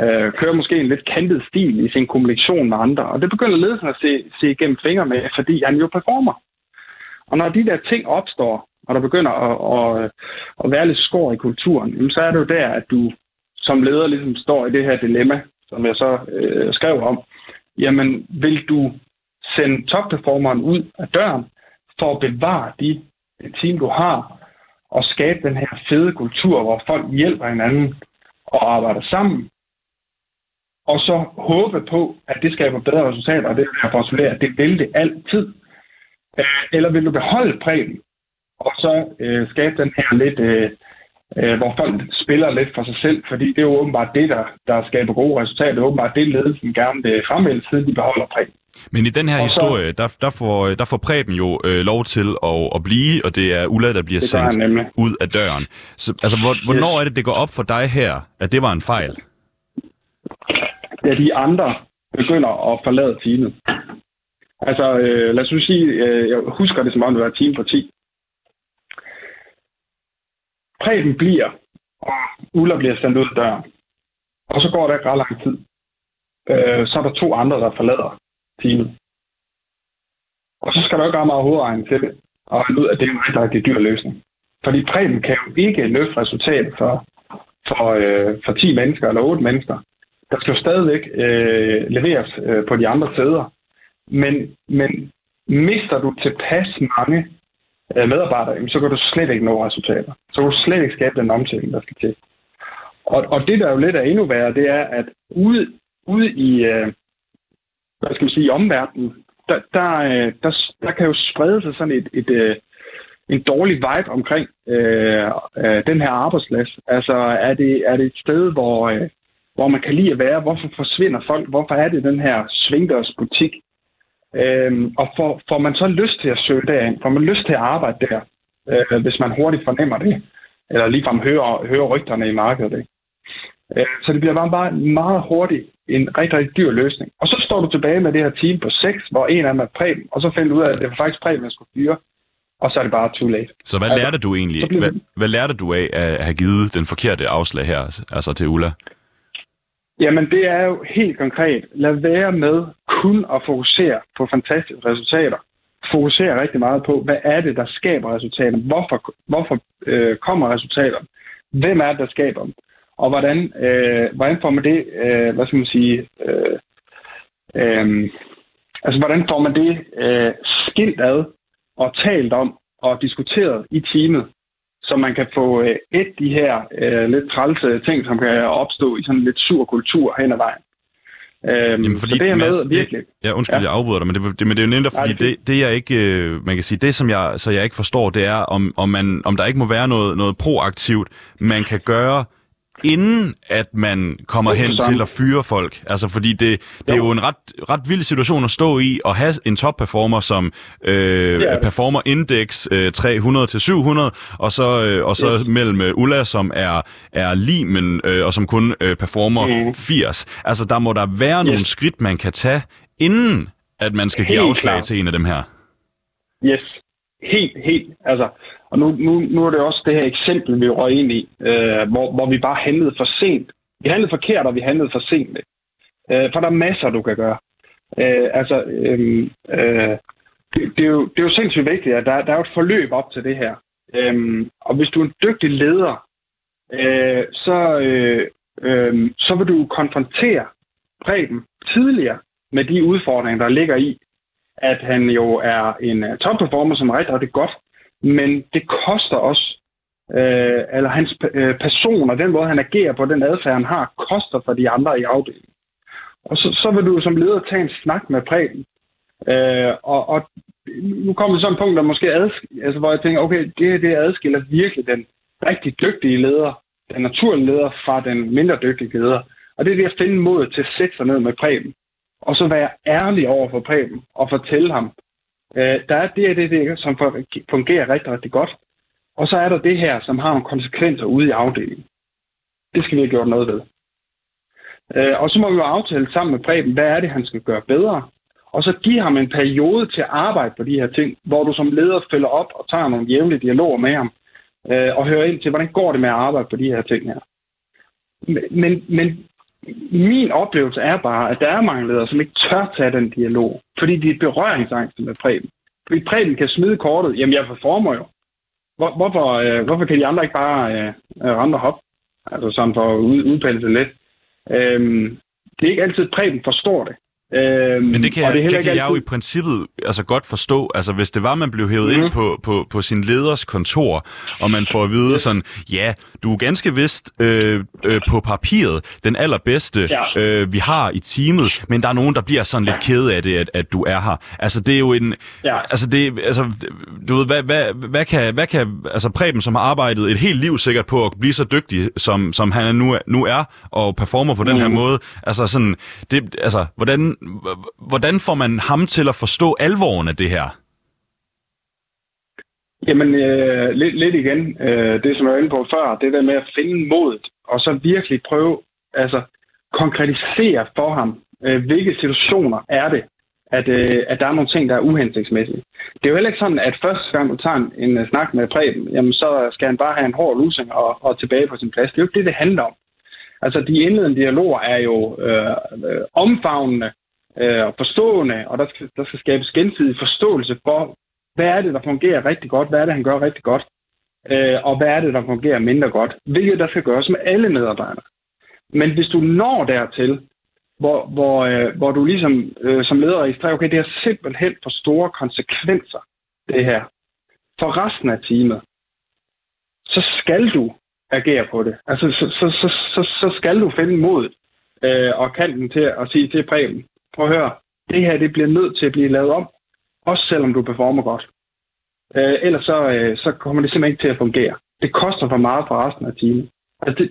øh, kører måske en lidt kantet stil i sin kommunikation med andre. Og det begynder ledelsen at se, se igennem fingre med, fordi han jo performer. Og når de der ting opstår, og der begynder at, at, at være lidt skår i kulturen, så er det jo der, at du som leder ligesom står i det her dilemma, som jeg så øh, skrev om. Jamen, vil du sende topperformeren ud af døren for at bevare de team, du har, og skabe den her fede kultur, hvor folk hjælper hinanden og arbejder sammen, og så håbe på, at det skaber bedre resultater, og det er jeg postulere, at det vil det altid. Øh, eller vil du beholde prægen, og så øh, skabe den her lidt, øh, øh, hvor folk spiller lidt for sig selv, fordi det er jo åbenbart det, der, der skaber gode resultater. Det er åbenbart det, ledelsen gerne vil fremvælge, siden de beholder prægen. Men i den her og historie, så, der, der, får, der får Preben jo øh, lov til at, at blive, og det er Ulla, der bliver sendt ud af døren. Så, altså, hvor, hvornår er det, det går op for dig her, at det var en fejl? Da de andre begynder at forlade teamet. Altså, øh, lad os sige, øh, jeg husker det som om, det var et team på 10. Preben bliver, og Ulla bliver sendt ud af døren. Og så går der ikke ret lang tid. Øh, så er der to andre, der forlader teamet. Og så skal der jo ikke ret meget hovedregning til det, og ud af det er en rigtig dyr løsning. Fordi Preben kan jo ikke løfte resultatet for, for, øh, for 10 mennesker eller 8 mennesker. Der skal jo stadigvæk øh, leveres øh, på de andre sæder. Men, men mister du tilpas mange øh, medarbejdere, så kan du slet ikke nå resultater. Så kan du slet ikke skabe den omsætning, der skal til. Og, og det, der jo lidt er endnu værre, det er, at ude, ude i, øh, hvad skal man sige, i omverdenen, der, der, øh, der, der kan jo sprede sig sådan et, et, et øh, en dårlig vibe omkring øh, øh, den her arbejdsplads. Altså, er det, er det et sted, hvor, øh, hvor man kan lide at være? Hvorfor forsvinder folk? Hvorfor er det den her svingdørsbutik? Øh, og får, får man så lyst til at søge derind? Får man lyst til at arbejde der, øh, hvis man hurtigt fornemmer det? Eller ligefrem hører, hører rygterne i markedet? Ikke? Øh, så det bliver bare, bare meget hurtigt en rigtig, rigtig dyr løsning. Og så står du tilbage med det her team på seks, hvor en af dem er Preben, og så finder du ud af, at det var faktisk Preben, der skulle fyre, og så er det bare too late. Så hvad altså, lærte du egentlig? Hvad, hvad lærte du af at have givet den forkerte afslag her, altså til Ulla? Jamen, det er jo helt konkret. Lad være med kun at fokusere på fantastiske resultater. Fokusere rigtig meget på, hvad er det, der skaber resultater? Hvorfor, hvorfor øh, kommer resultaterne? Hvem er det, der skaber dem? Og hvordan, øh, hvordan får man det, øh, hvad skal man sige, øh, øh, altså hvordan får man det øh, skilt ad og talt om og diskuteret i teamet, så man kan få øh, et de her øh, lidt trælse ting, som kan opstå i sådan en lidt sur kultur hen ad vejen. Øhm, Jamen, fordi, så det er med virkelig. Det, ja, undskyld, ja. jeg afbryder dig, men det, det, men det er jo nemt, fordi det, det jeg ikke, øh, man kan sige, det som jeg, så jeg ikke forstår, det er, om, om, man, om der ikke må være noget, noget proaktivt, man kan gøre, inden at man kommer hen til at fyre folk. Altså, fordi det, det er jo en ret, ret vild situation at stå i, og have en top-performer, som øh, yeah. performer index øh, 300-700, og så, øh, og så yes. mellem øh, Ulla, som er, er limen, øh, og som kun øh, performer mm. 80. Altså, der må der være yes. nogle skridt, man kan tage, inden at man skal give afslag klar. til en af dem her. Yes, helt, helt. Altså, og nu, nu, nu er det også det her eksempel, vi røg ind i, øh, hvor, hvor vi bare handlede for sent. Vi handlede forkert, og vi handlede for sent. Øh, for der er masser, du kan gøre. Øh, altså, øh, øh, det, det, er jo, det er jo sindssygt vigtigt, at der, der er jo et forløb op til det her. Øh, og hvis du er en dygtig leder, øh, så, øh, øh, så vil du konfrontere Preben tidligere med de udfordringer, der ligger i, at han jo er en top topperformer, som er rigtig, rigtig godt, men det koster også, øh, eller hans øh, person og den måde, han agerer på, den adfærd, han har, koster for de andre i afdelingen. Og så, så vil du som leder tage en snak med Preben. Øh, og, og nu kommer vi så et punkt, der måske adskiller, altså, hvor jeg tænker, okay, det, det adskiller virkelig den rigtig dygtige leder, den naturlige leder, fra den mindre dygtige leder. Og det er det at finde mod til at sætte sig ned med Preben. Og så være ærlig over for Preben og fortælle ham, øh, der er det det, det, som fungerer rigtig, rigtig godt. Og så er der det her, som har nogle konsekvenser ude i afdelingen. Det skal vi have gjort noget ved. Øh, og så må vi jo aftale sammen med Preben, hvad er det, han skal gøre bedre. Og så give ham en periode til at arbejde på de her ting, hvor du som leder følger op og tager nogle jævnlige dialoger med ham, øh, og hører ind til, hvordan går det med at arbejde på de her ting her. Men, men min oplevelse er bare, at der er mange ledere, som ikke tør tage den dialog, fordi de er berøringsangst med Preben. Fordi Preben kan smide kortet, jamen jeg performer jo. Hvor, hvorfor, øh, hvorfor kan de andre ikke bare øh, rende og hoppe? Altså sådan for at udpælse lidt. Øhm, det er ikke altid, at Preben forstår det. Øhm, Men det kan, jeg, det det kan jeg jo i princippet altså godt forstå. Altså hvis det var, man blev hævet mm. ind mhm. på, på, på sin leders kontor, og man får at vide sådan, ja, du er ganske vist øh, øh, på papiret den allerbedste, ja. øh, vi har i teamet, men der er nogen, der bliver sådan lidt ked af det, at, at du er her. Altså det er jo en... Ja. Altså det, altså, du ved, hvad, hvad, hvad, kan, hvad kan altså Preben, som har arbejdet et helt liv sikkert på at blive så dygtig, som, som han nu, nu er, og performer på mm. den her mhm. måde, altså sådan, det, altså, hvordan hvordan får man ham til at forstå alvoren af det her? Jamen, øh, lidt, lidt igen, øh, det som jeg var inde på før, det der med at finde modet, og så virkelig prøve, altså konkretisere for ham, øh, hvilke situationer er det, at, øh, at der er nogle ting, der er uhensigtsmæssige. Det er jo heller ikke sådan, at første gang du tager en, en øh, snak med Preben, jamen så skal han bare have en hård lusing og, og tilbage på sin plads. Det er jo ikke det, det handler om. Altså, de indledende dialoger er jo øh, øh, omfavnende, øh, og forstående, og der skal, der skal skabes gensidig forståelse for, hvad er det, der fungerer rigtig godt, hvad er det, han gør rigtig godt, øh, og hvad er det, der fungerer mindre godt, hvilket der skal gøres med alle medarbejdere. Men hvis du når dertil, hvor, hvor, øh, hvor du ligesom øh, som leder registrerer, okay, det har simpelthen for store konsekvenser, det her, for resten af teamet, så skal du agere på det. Altså, så, så, så, så, så skal du finde mod øh, og kanten til at sige til Preben, prøv at høre, det her det bliver nødt til at blive lavet om, også selvom du performer godt. Øh, ellers så, øh, så kommer det simpelthen ikke til at fungere. Det koster for meget for resten af teamet. Altså det,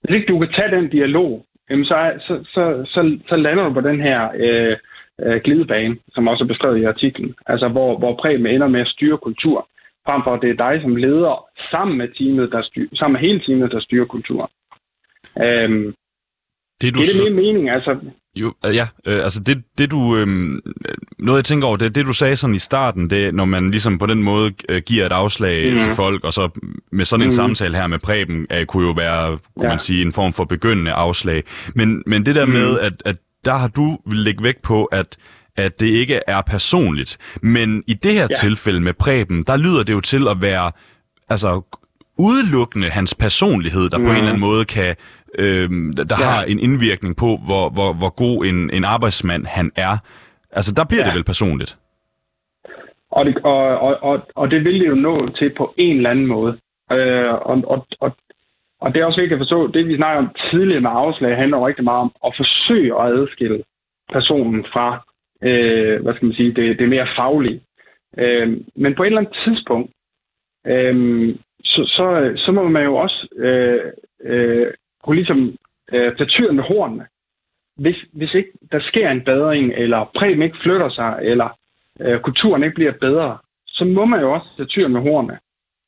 hvis ikke du kan tage den dialog, jamen så, så, så, så, så lander du på den her øh, øh, glidebane, som også er beskrevet i artiklen. Altså hvor, hvor Preben ender med at styre kultur, frem for at det er dig som leder sammen med teamet, der styr, sammen med hele teamet, der styrer kultur. Øhm, det, du det er det min mening, altså. Jo, ja, øh, altså det, det du, øh, noget jeg tænker over, det det du sagde sådan i starten, det når man ligesom på den måde øh, giver et afslag mm. til folk, og så med sådan en mm. samtale her med Preben, øh, kunne jo være, kunne ja. man sige, en form for begyndende afslag. Men, men det der mm. med, at, at der har du vil lægge vægt på, at at det ikke er personligt. Men i det her ja. tilfælde med Preben, der lyder det jo til at være altså udelukkende hans personlighed, der mm. på en eller anden måde kan øh, der ja. har en indvirkning på, hvor, hvor, hvor god en, en arbejdsmand han er. Altså, der bliver ja. det vel personligt. Og det, og, og, og, og det vil det jo nå til på en eller anden måde. Øh, og, og, og, og det er også vigtigt at forstå, det vi snakker om tidligere med afslag, handler rigtig meget om at forsøge at adskille personen fra, øh, hvad skal man sige, det, det mere faglige. Øh, men på et eller andet tidspunkt, øh, så, så, så må man jo også øh, øh, kunne ligesom øh, tage tyren med hornene. Hvis, hvis ikke der sker en bedring, eller præm ikke flytter sig, eller øh, kulturen ikke bliver bedre, så må man jo også tage tyren med hornene.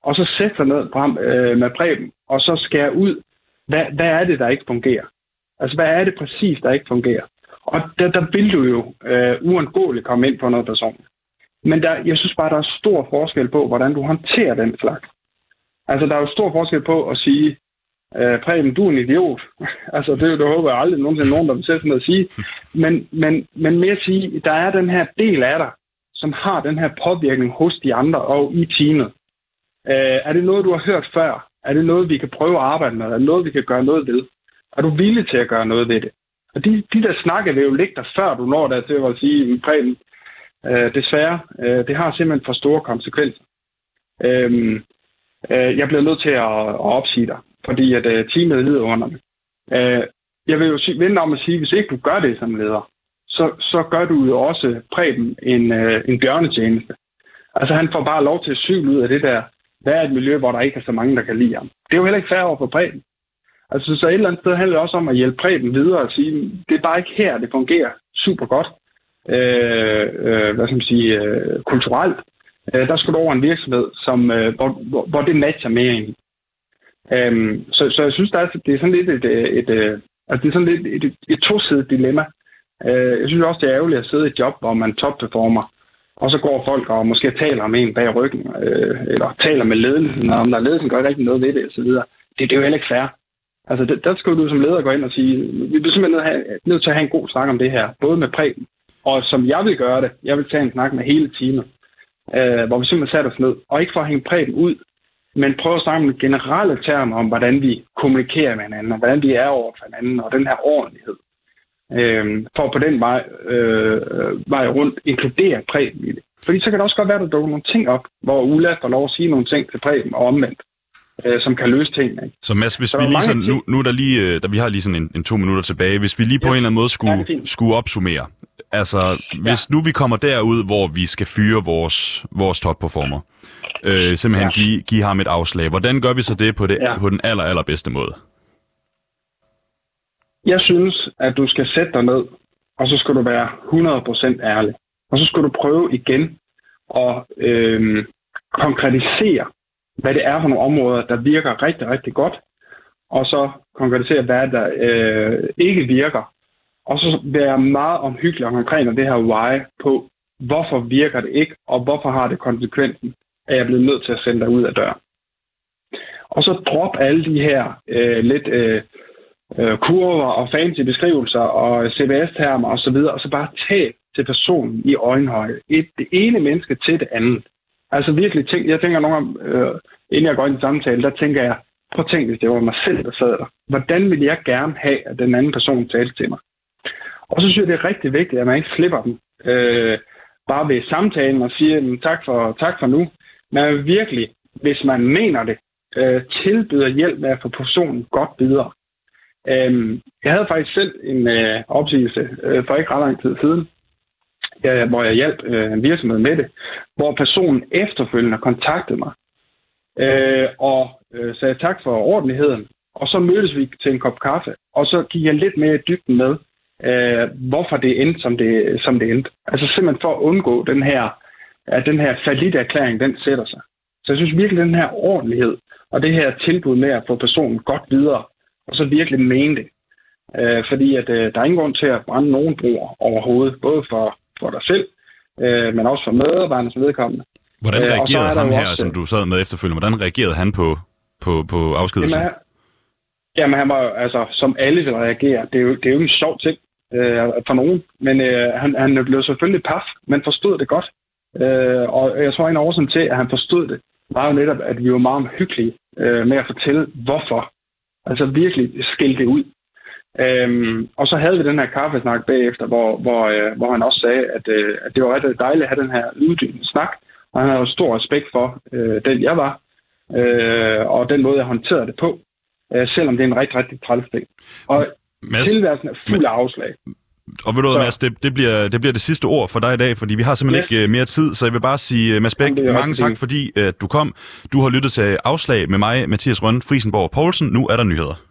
Og så sætte sig ned frem, øh, med præben, og så skære ud, hvad, hvad er det, der ikke fungerer? Altså, hvad er det præcis, der ikke fungerer? Og der, der vil du jo øh, uundgåeligt komme ind på noget personligt. Men der, jeg synes bare, der er stor forskel på, hvordan du håndterer den slags. Altså, der er jo stor forskel på at sige, øh, Preben, du er en idiot. altså, det, det håber jeg aldrig nogensinde nogen, der vil sætte noget at sige. Men, men, men mere at sige, der er den her del af dig, som har den her påvirkning hos de andre og i teamet. Øh, er det noget, du har hørt før? Er det noget, vi kan prøve at arbejde med? Er det noget, vi kan gøre noget ved? Er du villig til at gøre noget ved det? Og de, de der snakke vil jo ligge der, før du når der til at sige, Preben, øh, desværre, øh, det har simpelthen for store konsekvenser. Øh, øh, jeg bliver nødt til at, at opsige dig, fordi at øh, teamet lider under mig. Øh, jeg vil jo sige, vende om at sige, hvis ikke du gør det som leder, så, så gør du jo også Preben en, øh, en bjørnetjeneste. Altså han får bare lov til at syge ud af det der, hvad er et miljø, hvor der ikke er så mange, der kan lide ham. Det er jo heller ikke fair over for Preben. Altså så et eller andet sted handler det også om at hjælpe Preben videre og sige, det er bare ikke her, det fungerer super godt. Øh, øh, hvad skal man sige, øh, kulturelt. Øh, der skal du over en virksomhed, som, øh, hvor, hvor, hvor det matcher mere ind. Øh, så, så jeg synes, der er, det er sådan lidt et, øh, et, et, altså det er sådan lidt et, et, et tosidigt dilemma. Øh, jeg synes også, det er ærgerligt at sidde i et job, hvor man topperformer, og så går folk og måske taler med en bag ryggen, øh, eller taler med ledelsen, og om der ledelsen gør ikke rigtig noget ved det, osv. Det, det er jo heller ikke fair. Altså, det, der skal du som leder gå ind og sige, vi bliver simpelthen nødt, have, nødt til at have en god snak om det her, både med Preben, og som jeg vil gøre det, jeg vil tage en snak med hele teamet, øh, hvor vi simpelthen sætter os ned, og ikke for at hænge Preben ud, men prøve at snakke med generelle termer om, hvordan vi kommunikerer med hinanden, og hvordan vi er over for hinanden, og den her ordentlighed øh, for på den vej, øh, vej rundt inkludere Preben i det. Fordi så kan det også godt være, at der dukker nogle ting op, hvor Ulla får lov at sige nogle ting til Preben og omvendt øh, som kan løse tingene. Ikke? Så Mads, hvis så vi lige sådan, nu, nu er der lige, øh, der, vi har lige sådan en, en to minutter tilbage, hvis vi lige på ja. en eller anden måde skulle, ja, skulle opsummere, altså hvis ja. nu vi kommer derud, hvor vi skal fyre vores, vores topperformer, øh, simpelthen ja. give, give ham et afslag, hvordan gør vi så det på, det, ja. på den aller, allerbedste måde? Jeg synes, at du skal sætte dig ned, og så skal du være 100% ærlig. Og så skal du prøve igen at øh, konkretisere, hvad det er for nogle områder, der virker rigtig, rigtig godt, og så konkretisere, hvad der øh, ikke virker. Og så være meget omhyggelig og konkret det her why på, hvorfor virker det ikke, og hvorfor har det konsekvensen, at jeg er blevet nødt til at sende dig ud af døren. Og så drop alle de her øh, lidt øh, øh kurver og fancy beskrivelser og CBS-termer osv., og så bare tag til personen i øjenhøjde. Et, det ene menneske til det andet. Altså virkelig tænk, jeg tænker nogle gange, øh, inden jeg går ind i samtale, der tænker jeg, prøv at tænke, hvis det var mig selv, der sad der. Hvordan ville jeg gerne have, at den anden person talte til mig? Og så synes jeg, det er rigtig vigtigt, at man ikke slipper dem øh, bare ved samtalen og siger, tak for, tak for nu. Men virkelig, hvis man mener det, øh, tilbyder hjælp med at få personen godt videre. Øh, jeg havde faktisk selv en øh, opsigelse øh, for ikke ret lang tid siden, øh, hvor jeg hjalp øh, en virksomhed med det, hvor personen efterfølgende kontaktede mig øh, og øh, sagde tak for ordentligheden. Og så mødtes vi til en kop kaffe, og så gik jeg lidt mere i dybden med, øh, hvorfor det endte, som det, som det endte. Altså simpelthen for at undgå den her, at den her erklæring, den sætter sig. Så jeg synes virkelig, den her ordentlighed og det her tilbud med at få personen godt videre, og så virkelig mene det. Øh, fordi at, øh, der er ingen grund til at brænde nogen broer overhovedet, både for, for dig selv, øh, men også for medarbejdernes vedkommende. Hvordan øh, reagerede øh, ham her, også, som du sad med efterfølgende? Hvordan reagerede han på, på, på afskedelsen? Jamen, jamen han var altså, som alle vil reagere. Det er jo, det er jo en sjov ting øh, for nogen, men øh, han, han blev selvfølgelig paf, men forstod det godt. Øh, og jeg tror, en af årsagen til, at han forstod det, var jo netop, at vi var meget omhyggelige øh, med at fortælle, hvorfor. Altså virkelig skille det ud. Øhm, og så havde vi den her kaffesnak bagefter, hvor, hvor, øh, hvor han også sagde, at, øh, at det var rigtig dejligt at have den her uddybende snak, og han havde stor respekt for øh, den, jeg var, øh, og den måde, jeg håndterede det på, øh, selvom det er en rigtig, rigtig træls ting. Og Mads, tilværelsen er fuld af afslag. Og ved du hvad, Mads, det, det, bliver, det bliver det sidste ord for dig i dag, fordi vi har simpelthen yes. ikke uh, mere tid, så jeg vil bare sige, uh, Mads Bæk, mange tak, fordi uh, du kom. Du har lyttet til Afslag med mig, Mathias Rønne, Frisenborg Poulsen. Nu er der nyheder.